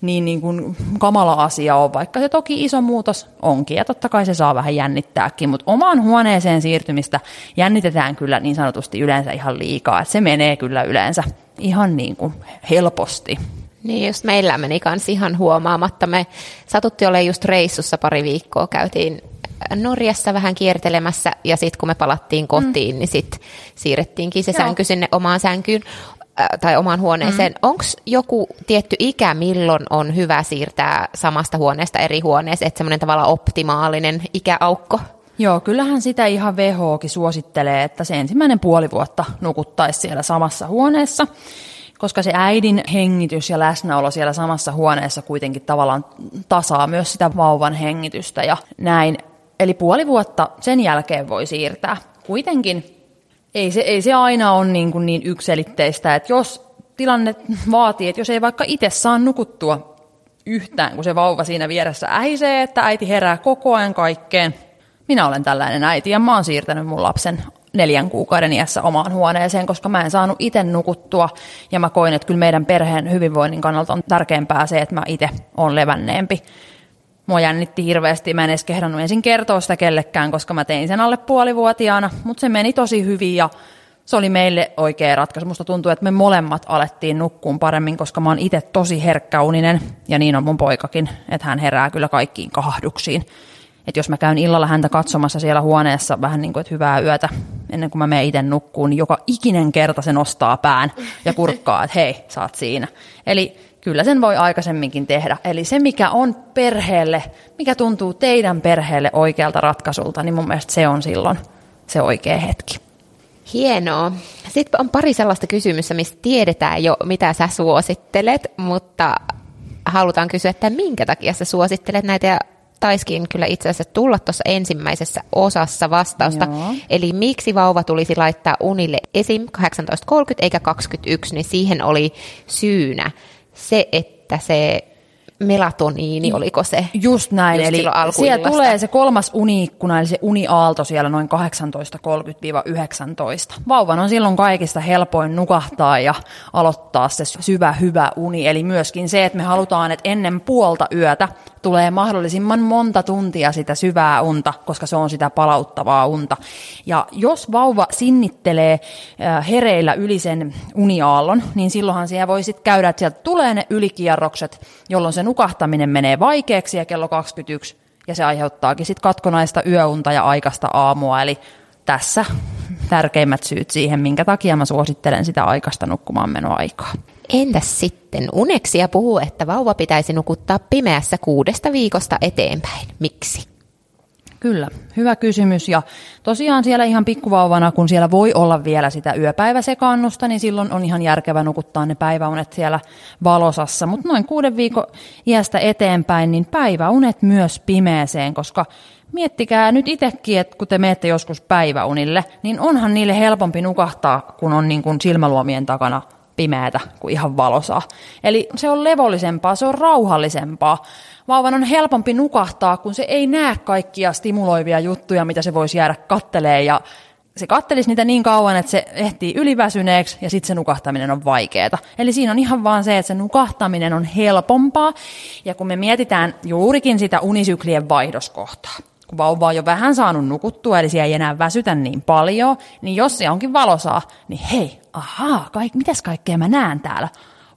niin, niin kuin kamala asia ole, vaikka se toki iso muutos onkin, ja totta kai se saa vähän jännittääkin, mutta omaan huoneeseen siirtymistä jännitetään kyllä niin sanotusti yleensä ihan liikaa, että se menee kyllä yleensä ihan niin kuin helposti. Niin just meillä meni kanssa ihan huomaamatta. Me satutti olemaan just reissussa pari viikkoa, käytiin Norjassa vähän kiertelemässä ja sitten kun me palattiin kotiin, mm. niin sitten siirrettiinkin se Joo. sänky sinne omaan sänkyyn äh, tai omaan huoneeseen. Mm. Onko joku tietty ikä, milloin on hyvä siirtää samasta huoneesta eri huoneeseen, että semmoinen tavallaan optimaalinen ikäaukko? Joo, kyllähän sitä ihan WHOkin suosittelee, että se ensimmäinen puoli vuotta nukuttaisi siellä samassa huoneessa koska se äidin hengitys ja läsnäolo siellä samassa huoneessa kuitenkin tavallaan tasaa myös sitä vauvan hengitystä ja näin. Eli puoli vuotta sen jälkeen voi siirtää. Kuitenkin ei se, ei se aina ole niin, kuin niin ykselitteistä, että jos tilanne vaatii, että jos ei vaikka itse saa nukuttua yhtään, kun se vauva siinä vieressä ähisee, että äiti herää koko ajan kaikkeen. Minä olen tällainen äiti ja mä oon siirtänyt mun lapsen neljän kuukauden iässä omaan huoneeseen, koska mä en saanut itse nukuttua ja mä koin, että kyllä meidän perheen hyvinvoinnin kannalta on tärkeämpää se, että mä itse olen levänneempi. Mua jännitti hirveästi, mä en edes kehdannut ensin kertoa sitä kellekään, koska mä tein sen alle puolivuotiaana, mutta se meni tosi hyvin ja se oli meille oikea ratkaisu. Musta tuntuu, että me molemmat alettiin nukkuun paremmin, koska mä oon itse tosi herkkäuninen ja niin on mun poikakin, että hän herää kyllä kaikkiin kahduksiin. Että jos mä käyn illalla häntä katsomassa siellä huoneessa vähän niin kuin, että hyvää yötä ennen kuin mä menen itse nukkuun, niin joka ikinen kerta se nostaa pään ja kurkkaa, että hei, sä oot siinä. Eli kyllä sen voi aikaisemminkin tehdä. Eli se, mikä on perheelle, mikä tuntuu teidän perheelle oikealta ratkaisulta, niin mun mielestä se on silloin se oikea hetki. Hienoa. Sitten on pari sellaista kysymystä, mistä tiedetään jo, mitä sä suosittelet, mutta halutaan kysyä, että minkä takia sä suosittelet näitä ja taiskin kyllä itse asiassa tulla tuossa ensimmäisessä osassa vastausta. Joo. Eli miksi vauva tulisi laittaa unille esim. 18.30 eikä 21, niin siihen oli syynä se, että se melatoniini, oliko se? Just näin, just eli siellä tulee se kolmas uniikkuna, eli se uniaalto siellä noin 18.30-19. Vauvan on silloin kaikista helpoin nukahtaa ja aloittaa se syvä hyvä uni, eli myöskin se, että me halutaan, että ennen puolta yötä tulee mahdollisimman monta tuntia sitä syvää unta, koska se on sitä palauttavaa unta. Ja jos vauva sinnittelee hereillä yli sen uniaallon, niin silloinhan siellä voi sitten käydä, että sieltä tulee ne ylikierrokset, jolloin se nukahtaminen menee vaikeaksi ja kello 21 ja se aiheuttaakin sitten katkonaista yöunta ja aikaista aamua. Eli tässä tärkeimmät syyt siihen, minkä takia mä suosittelen sitä aikaista nukkumaan menoaikaa. Entäs sitten uneksia puhuu, että vauva pitäisi nukuttaa pimeässä kuudesta viikosta eteenpäin. Miksi? Kyllä, hyvä kysymys. Ja tosiaan siellä ihan pikkuvauvana, kun siellä voi olla vielä sitä yöpäiväsekannusta, niin silloin on ihan järkevä nukuttaa ne päiväunet siellä valosassa. Mutta noin kuuden viikon iästä eteenpäin, niin päiväunet myös pimeeseen, koska miettikää nyt itsekin, että kun te menette joskus päiväunille, niin onhan niille helpompi nukahtaa, kun on niin kuin silmäluomien takana pimeätä kuin ihan valosaa. Eli se on levollisempaa, se on rauhallisempaa. Vauvan on helpompi nukahtaa, kun se ei näe kaikkia stimuloivia juttuja, mitä se voisi jäädä kattelee ja se kattelisi niitä niin kauan, että se ehtii yliväsyneeksi ja sitten se nukahtaminen on vaikeaa. Eli siinä on ihan vaan se, että se nukahtaminen on helpompaa. Ja kun me mietitään juurikin sitä unisyklien vaihdoskohtaa, kun vauva on jo vähän saanut nukuttua, eli siellä ei enää väsytä niin paljon, niin jos se onkin valosaa, niin hei, ahaa, kaik, mitäs kaikkea mä näen täällä?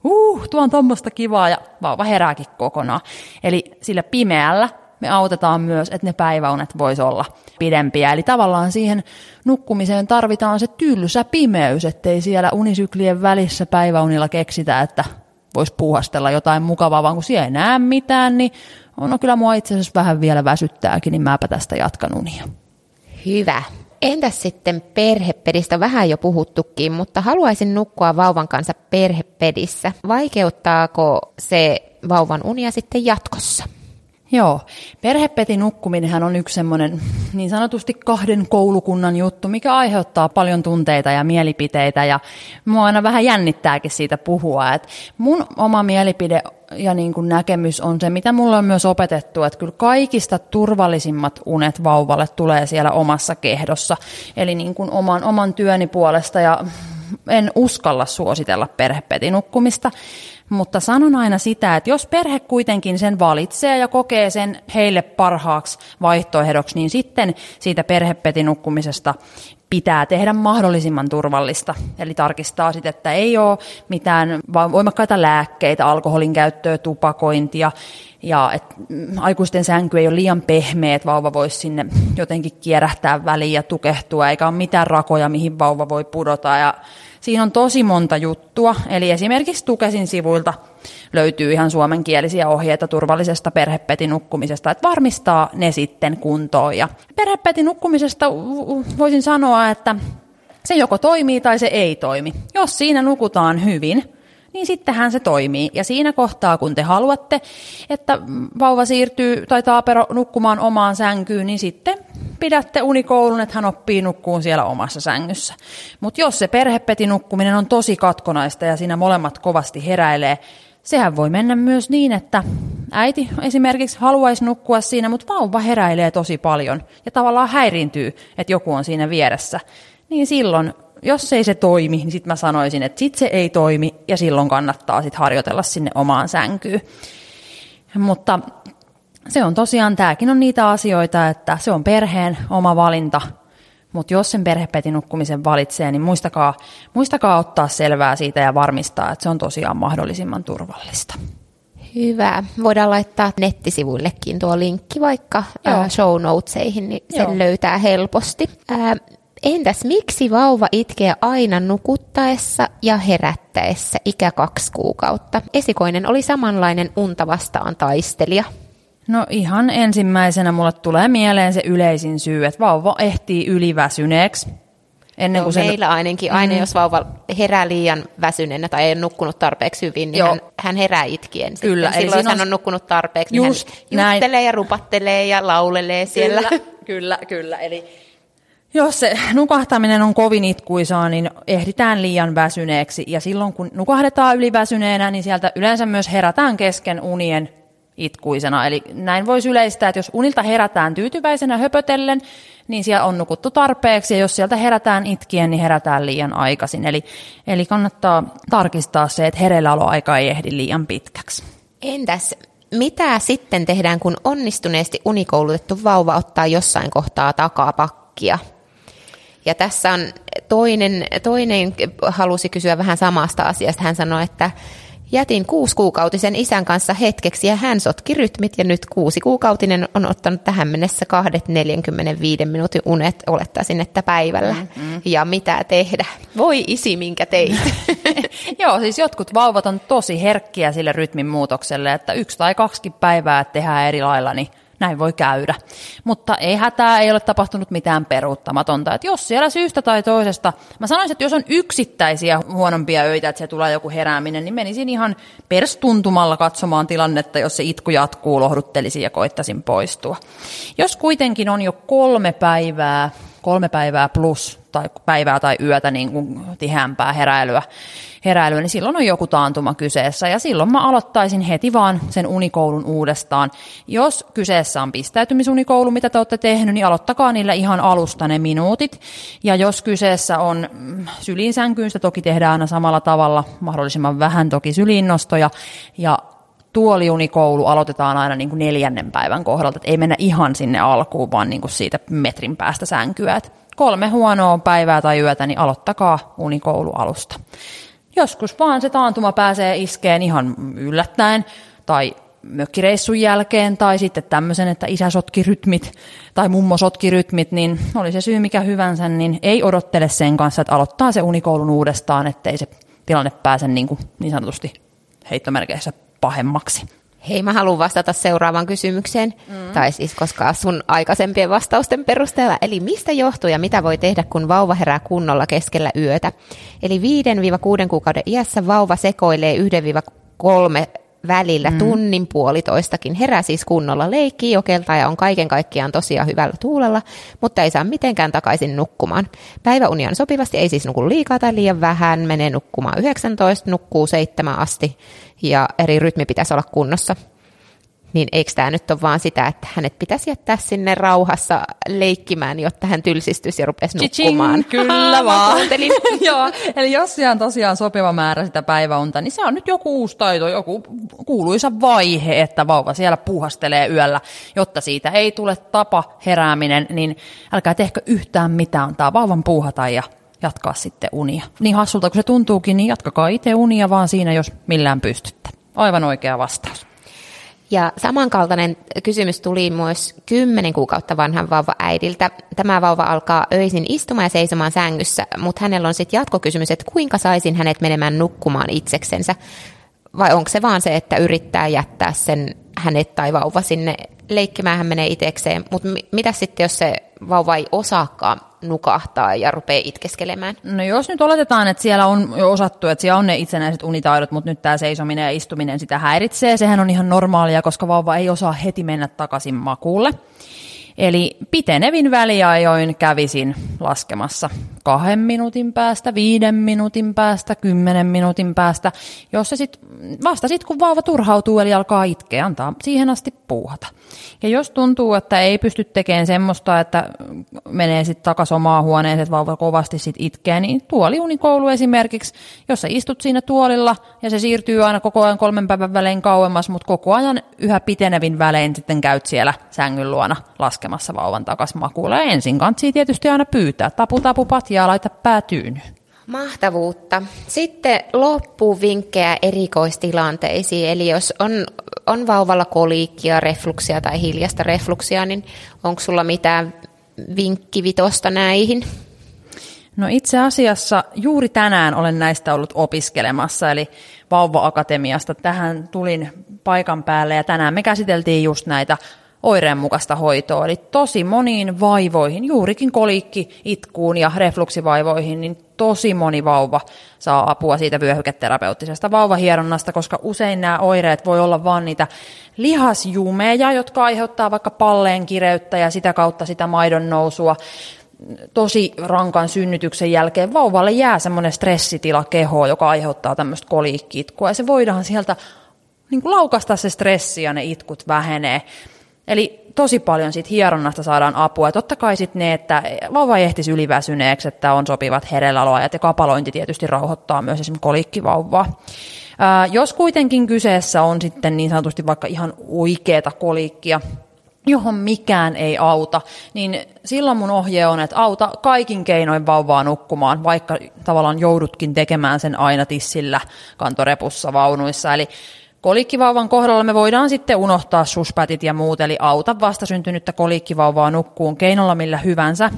Uh, tuo on tuommoista kivaa ja vauva herääkin kokonaan. Eli sillä pimeällä me autetaan myös, että ne päiväunet voisi olla pidempiä. Eli tavallaan siihen nukkumiseen tarvitaan se tylsä pimeys, ettei siellä unisyklien välissä päiväunilla keksitä, että voisi puuhastella jotain mukavaa, vaan kun siellä ei näe mitään, niin no kyllä mua itse asiassa vähän vielä väsyttääkin, niin mäpä tästä jatkan unia. Hyvä. Entäs sitten perhepedistä? Vähän jo puhuttukin, mutta haluaisin nukkua vauvan kanssa perhepedissä. Vaikeuttaako se vauvan unia sitten jatkossa? Joo, perhepeti nukkuminenhan on yksi semmoinen niin sanotusti kahden koulukunnan juttu, mikä aiheuttaa paljon tunteita ja mielipiteitä ja mua aina vähän jännittääkin siitä puhua. Et mun oma mielipide ja niin kuin näkemys on se, mitä mulle on myös opetettu, että kyllä kaikista turvallisimmat unet vauvalle tulee siellä omassa kehdossa, eli niin kuin oman, oman työni puolesta ja en uskalla suositella perhepetinukkumista, mutta sanon aina sitä, että jos perhe kuitenkin sen valitsee ja kokee sen heille parhaaksi vaihtoehdoksi, niin sitten siitä perhepetinukkumisesta pitää tehdä mahdollisimman turvallista. Eli tarkistaa sitten, että ei ole mitään voimakkaita lääkkeitä, alkoholin käyttöä, tupakointia, ja että aikuisten sänky ei ole liian pehmeä, että vauva voisi sinne jotenkin kierähtää väliin ja tukehtua, eikä ole mitään rakoja, mihin vauva voi pudota. Ja Siinä on tosi monta juttua, eli esimerkiksi Tukesin sivuilta löytyy ihan suomenkielisiä ohjeita turvallisesta perhepetinukkumisesta, että varmistaa ne sitten kuntoon. Ja perhepetinukkumisesta voisin sanoa, että se joko toimii tai se ei toimi. Jos siinä nukutaan hyvin, niin sittenhän se toimii. Ja siinä kohtaa, kun te haluatte, että vauva siirtyy tai taapero nukkumaan omaan sänkyyn, niin sitten pidätte unikoulun, että hän oppii nukkuun siellä omassa sängyssä. Mutta jos se perhepetinukkuminen on tosi katkonaista ja siinä molemmat kovasti heräilee, sehän voi mennä myös niin, että äiti esimerkiksi haluaisi nukkua siinä, mutta vauva heräilee tosi paljon ja tavallaan häiriintyy, että joku on siinä vieressä. Niin silloin jos ei se toimi, niin sitten mä sanoisin, että sit se ei toimi ja silloin kannattaa sitten harjoitella sinne omaan sänkyyn. Mutta se on tosiaan, tämäkin on niitä asioita, että se on perheen oma valinta, mutta jos sen perhepetinukkumisen valitsee, niin muistakaa, muistakaa ottaa selvää siitä ja varmistaa, että se on tosiaan mahdollisimman turvallista. Hyvä. Voidaan laittaa nettisivuillekin tuo linkki vaikka Joo. show notesihin, niin sen Joo. löytää helposti. Entäs miksi vauva itkee aina nukuttaessa ja herättäessä ikä kaksi kuukautta? Esikoinen oli samanlainen unta vastaan taistelija. No ihan ensimmäisenä mulle tulee mieleen se yleisin syy, että vauva ehtii yliväsyneeksi. Ennen kuin no, meillä sen... ainakin, aina mm. jos vauva herää liian väsyneenä tai ei ole nukkunut tarpeeksi hyvin, niin hän, hän herää itkien. Kyllä, Sitten, eli silloin, jos hän on nukkunut tarpeeksi, Just niin hän juttelee näin. ja rupattelee ja laulelee siellä. Kyllä, kyllä, kyllä. Eli jos se nukahtaminen on kovin itkuisaa, niin ehditään liian väsyneeksi. Ja silloin kun nukahdetaan yliväsyneenä, niin sieltä yleensä myös herätään kesken unien itkuisena. Eli näin voisi yleistää, että jos unilta herätään tyytyväisenä höpötellen, niin siellä on nukuttu tarpeeksi, ja jos sieltä herätään itkien, niin herätään liian aikaisin. Eli, eli kannattaa tarkistaa se, että hereilläoloaika ei ehdi liian pitkäksi. Entäs mitä sitten tehdään, kun onnistuneesti unikoulutettu vauva ottaa jossain kohtaa takapakkia? Ja tässä on toinen, toinen halusi kysyä vähän samasta asiasta. Hän sanoi, että jätin kuusikuukautisen isän kanssa hetkeksi ja hän sotki rytmit ja nyt kuusikuukautinen on ottanut tähän mennessä kahdet 45 minuutin unet, olettaisin, että päivällä. Mm-hmm. Ja mitä tehdä? Voi isi, minkä teit. Joo, siis jotkut vauvat on tosi herkkiä sille rytmin muutokselle, että yksi tai kaksi päivää tehdään eri lailla, niin näin voi käydä. Mutta ei hätää, ei ole tapahtunut mitään peruuttamatonta. Että jos siellä syystä tai toisesta, mä sanoisin, että jos on yksittäisiä huonompia öitä, että se tulee joku herääminen, niin menisin ihan perstuntumalla katsomaan tilannetta, jos se itku jatkuu, lohduttelisin ja koittaisin poistua. Jos kuitenkin on jo kolme päivää, kolme päivää plus tai päivää tai yötä niin kuin tiheämpää heräilyä, heräilyä, niin silloin on joku taantuma kyseessä. Ja silloin mä aloittaisin heti vaan sen unikoulun uudestaan. Jos kyseessä on pistäytymisunikoulu, mitä te olette tehnyt, niin aloittakaa niillä ihan alusta ne minuutit. Ja jos kyseessä on mm, sylinsänkyyn, sitä toki tehdään aina samalla tavalla, mahdollisimman vähän toki syliinnostoja. Ja tuoliunikoulu aloitetaan aina niin kuin neljännen päivän kohdalta, että ei mennä ihan sinne alkuun, vaan niin kuin siitä metrin päästä sänkyä. Että kolme huonoa päivää tai yötä, niin aloittakaa unikoulu alusta. Joskus vaan se taantuma pääsee iskeen ihan yllättäen, tai mökkireissun jälkeen, tai sitten tämmöisen, että isä sotki rytmit, tai mummo sotki rytmit, niin oli se syy mikä hyvänsä, niin ei odottele sen kanssa, että aloittaa se unikoulun uudestaan, ettei se tilanne pääse niin, kuin, niin sanotusti heittomerkeissä pahemmaksi. Hei, mä haluan vastata seuraavaan kysymykseen, mm. tai siis koska sun aikaisempien vastausten perusteella. Eli mistä johtuu ja mitä voi tehdä, kun vauva herää kunnolla keskellä yötä? Eli 5-6 kuukauden iässä vauva sekoilee 1-3 välillä mm. tunnin puolitoistakin. Herää siis kunnolla leikkii jokelta ja on kaiken kaikkiaan tosiaan hyvällä tuulella, mutta ei saa mitenkään takaisin nukkumaan. Päiväuni on sopivasti, ei siis nuku liikaa tai liian vähän, menee nukkumaan 19, nukkuu 7 asti ja eri rytmi pitäisi olla kunnossa. Niin eikö tämä nyt ole vaan sitä, että hänet pitäisi jättää sinne rauhassa leikkimään, jotta hän tylsistyisi ja rupesi nukkumaan? Kyllä vaan. Joo, eli jos siellä on tosiaan sopiva määrä sitä päiväunta, niin se on nyt joku uusi taito, joku kuuluisa vaihe, että vauva siellä puhastelee yöllä, jotta siitä ei tule tapa herääminen, niin älkää tehkö yhtään mitään, antaa vauvan puuhata ja jatkaa sitten unia. Niin hassulta kuin se tuntuukin, niin jatkakaa itse unia vaan siinä, jos millään pystytte. Aivan oikea vastaus. Ja samankaltainen kysymys tuli myös 10 kuukautta vanhan vauva äidiltä. Tämä vauva alkaa öisin istumaan ja seisomaan sängyssä, mutta hänellä on sitten jatkokysymys, että kuinka saisin hänet menemään nukkumaan itseksensä. Vai onko se vaan se, että yrittää jättää sen hänet tai vauva sinne leikkimään, hän menee itsekseen. Mutta mitä sitten, jos se vauva ei osaakaan nukahtaa ja rupeaa itkeskelemään? No jos nyt oletetaan, että siellä on jo osattu, että siellä on ne itsenäiset unitaidot, mutta nyt tämä seisominen ja istuminen sitä häiritsee. Sehän on ihan normaalia, koska vauva ei osaa heti mennä takaisin makuulle. Eli pitenevin väliajoin kävisin laskemassa kahden minuutin päästä, viiden minuutin päästä, kymmenen minuutin päästä, jos se sit, vasta sitten kun vauva turhautuu eli alkaa itkeä, antaa siihen asti puuhata. Ja jos tuntuu, että ei pysty tekemään semmoista, että menee sitten takaisin omaan huoneeseen, että vauva kovasti sit itkee, niin tuoliunikoulu esimerkiksi, jos sä istut siinä tuolilla ja se siirtyy aina koko ajan kolmen päivän välein kauemmas, mutta koko ajan yhä pitenevin välein sitten käyt siellä sängyn luona laskemassa vauvan takaisin makuulle. Ja ensin kantsii tietysti aina pyytää, tapu tapu patjaa, laita pää Mahtavuutta. Sitten loppuvinkkejä erikoistilanteisiin, eli jos on, on vauvalla koliikkia, refluksia tai hiljasta refluksia, niin onko sulla mitään vinkkivitosta näihin? No itse asiassa juuri tänään olen näistä ollut opiskelemassa, eli Vauva-akatemiasta. Tähän tulin paikan päälle ja tänään me käsiteltiin just näitä oireenmukaista hoitoa, eli tosi moniin vaivoihin, juurikin kolikki, itkuun ja refluksivaivoihin, niin tosi moni vauva saa apua siitä vyöhyketerapeuttisesta vauvahieronnasta, koska usein nämä oireet voi olla vain niitä lihasjumeja, jotka aiheuttaa vaikka palleen kireyttä ja sitä kautta sitä maidon nousua. Tosi rankan synnytyksen jälkeen vauvalle jää semmoinen stressitila kehoon, joka aiheuttaa tämmöistä koliikkiitkua, ja se voidaan sieltä niin kuin laukasta se stressi ja ne itkut vähenee. Eli tosi paljon siitä hieronnasta saadaan apua. Ja totta kai sitten ne, että vauva ei ehtisi yliväsyneeksi, että on sopivat herelläoloajat ja kapalointi tietysti rauhoittaa myös esimerkiksi kolikkivauvaa. Ää, jos kuitenkin kyseessä on sitten niin sanotusti vaikka ihan oikeata kolikkia, johon mikään ei auta, niin silloin mun ohje on, että auta kaikin keinoin vauvaa nukkumaan, vaikka tavallaan joudutkin tekemään sen aina tissillä kantorepussa vaunuissa. Eli Kolikkivauvan kohdalla me voidaan sitten unohtaa suspätit ja muut, eli auta vastasyntynyttä kolikkivauvaa nukkuun keinolla millä hyvänsä.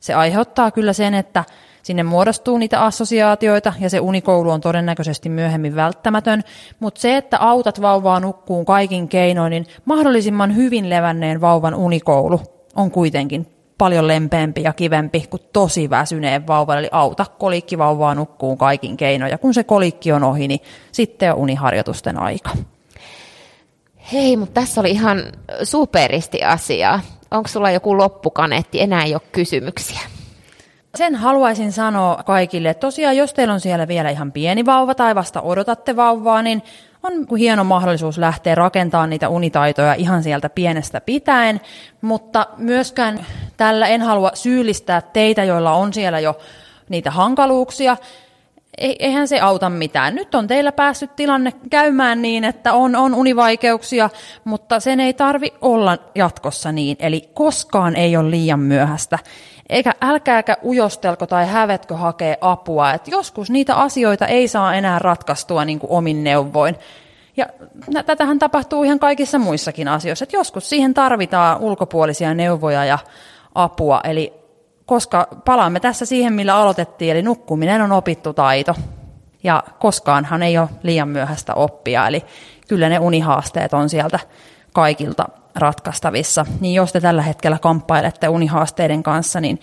Se aiheuttaa kyllä sen, että Sinne muodostuu niitä assosiaatioita ja se unikoulu on todennäköisesti myöhemmin välttämätön, mutta se, että autat vauvaa nukkuun kaikin keinoin, niin mahdollisimman hyvin levänneen vauvan unikoulu on kuitenkin paljon lempeämpi ja kivempi kuin tosi väsyneen vauvan, eli auta kolikkivauvaa nukkuun kaikin keinoin, ja kun se kolikki on ohi, niin sitten on uniharjoitusten aika. Hei, mutta tässä oli ihan superisti asiaa. Onko sulla joku loppukaneetti? Enää ei ole kysymyksiä. Sen haluaisin sanoa kaikille, että tosiaan jos teillä on siellä vielä ihan pieni vauva tai vasta odotatte vauvaa, niin on hieno mahdollisuus lähteä rakentamaan niitä unitaitoja ihan sieltä pienestä pitäen, mutta myöskään tällä en halua syyllistää teitä, joilla on siellä jo niitä hankaluuksia. Eihän se auta mitään. Nyt on teillä päässyt tilanne käymään niin, että on, on univaikeuksia, mutta sen ei tarvi olla jatkossa niin. Eli koskaan ei ole liian myöhäistä eikä älkääkä ujostelko tai hävetkö hakea apua. Et joskus niitä asioita ei saa enää ratkaistua niin kuin omin neuvoin. Ja tätähän tapahtuu ihan kaikissa muissakin asioissa. Et joskus siihen tarvitaan ulkopuolisia neuvoja ja apua. Eli koska palaamme tässä siihen, millä aloitettiin, eli nukkuminen on opittu taito. Ja koskaanhan ei ole liian myöhäistä oppia, eli kyllä ne unihaasteet on sieltä kaikilta ratkaistavissa. Niin jos te tällä hetkellä kamppailette unihaasteiden kanssa, niin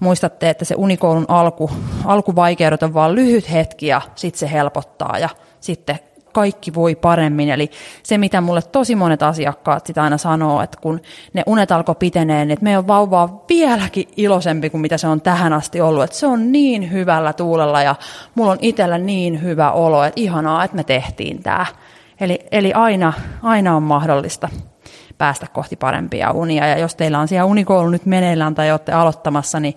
muistatte, että se unikoulun alku, alkuvaikeudet on vain lyhyt hetki ja sitten se helpottaa ja sitten kaikki voi paremmin. Eli se, mitä mulle tosi monet asiakkaat sitä aina sanoo, että kun ne unet alkoi pitenee, niin että meidän vauva on vieläkin iloisempi kuin mitä se on tähän asti ollut. Että se on niin hyvällä tuulella ja mulla on itsellä niin hyvä olo, että ihanaa, että me tehtiin tämä. Eli, eli aina, aina on mahdollista päästä kohti parempia unia. Ja jos teillä on siellä unikoulu nyt meneillään tai olette aloittamassa, niin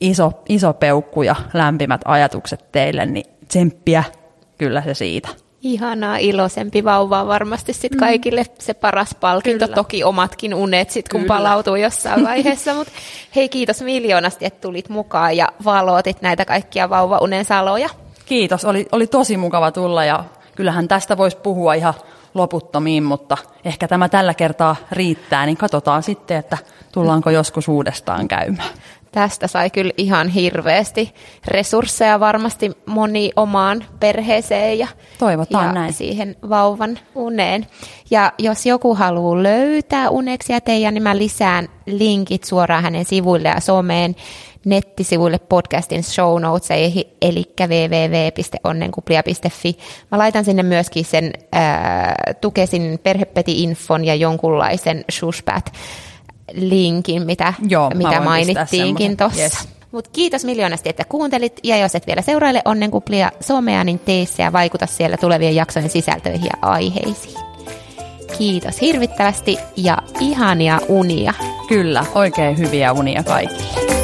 iso, iso peukku ja lämpimät ajatukset teille, niin tsemppiä kyllä se siitä. Ihanaa, iloisempi vauva varmasti sitten mm. kaikille se paras palkinto. Kyllä. Toki omatkin unet sitten, kun Kyllä. palautuu jossain vaiheessa. Mutta hei, kiitos miljoonasti, että tulit mukaan ja valootit näitä kaikkia vauvaunen saloja. Kiitos, oli, oli tosi mukava tulla ja kyllähän tästä voisi puhua ihan loputtomiin, mutta ehkä tämä tällä kertaa riittää, niin katsotaan sitten, että tullaanko joskus uudestaan käymään. Tästä sai kyllä ihan hirveästi resursseja varmasti moni omaan perheeseen ja, Toivotaan ja näin. siihen vauvan uneen. Ja jos joku haluaa löytää uneksia teidän, niin mä lisään linkit suoraan hänen sivuille ja someen nettisivuille podcastin show notesihin, eli www.onnenkuplia.fi. Mä laitan sinne myöskin sen ää, Tukesin perhepeti-infon ja jonkunlaisen shushpat linkin, mitä, Joo, mitä mainittiinkin tuossa. Yes. Mut kiitos miljoonasti, että kuuntelit, ja jos et vielä seuraile Onnenkuplia somea, niin tee se ja vaikuta siellä tulevien jaksojen sisältöihin ja aiheisiin. Kiitos hirvittävästi ja ihania unia. Kyllä, oikein hyviä unia kaikille.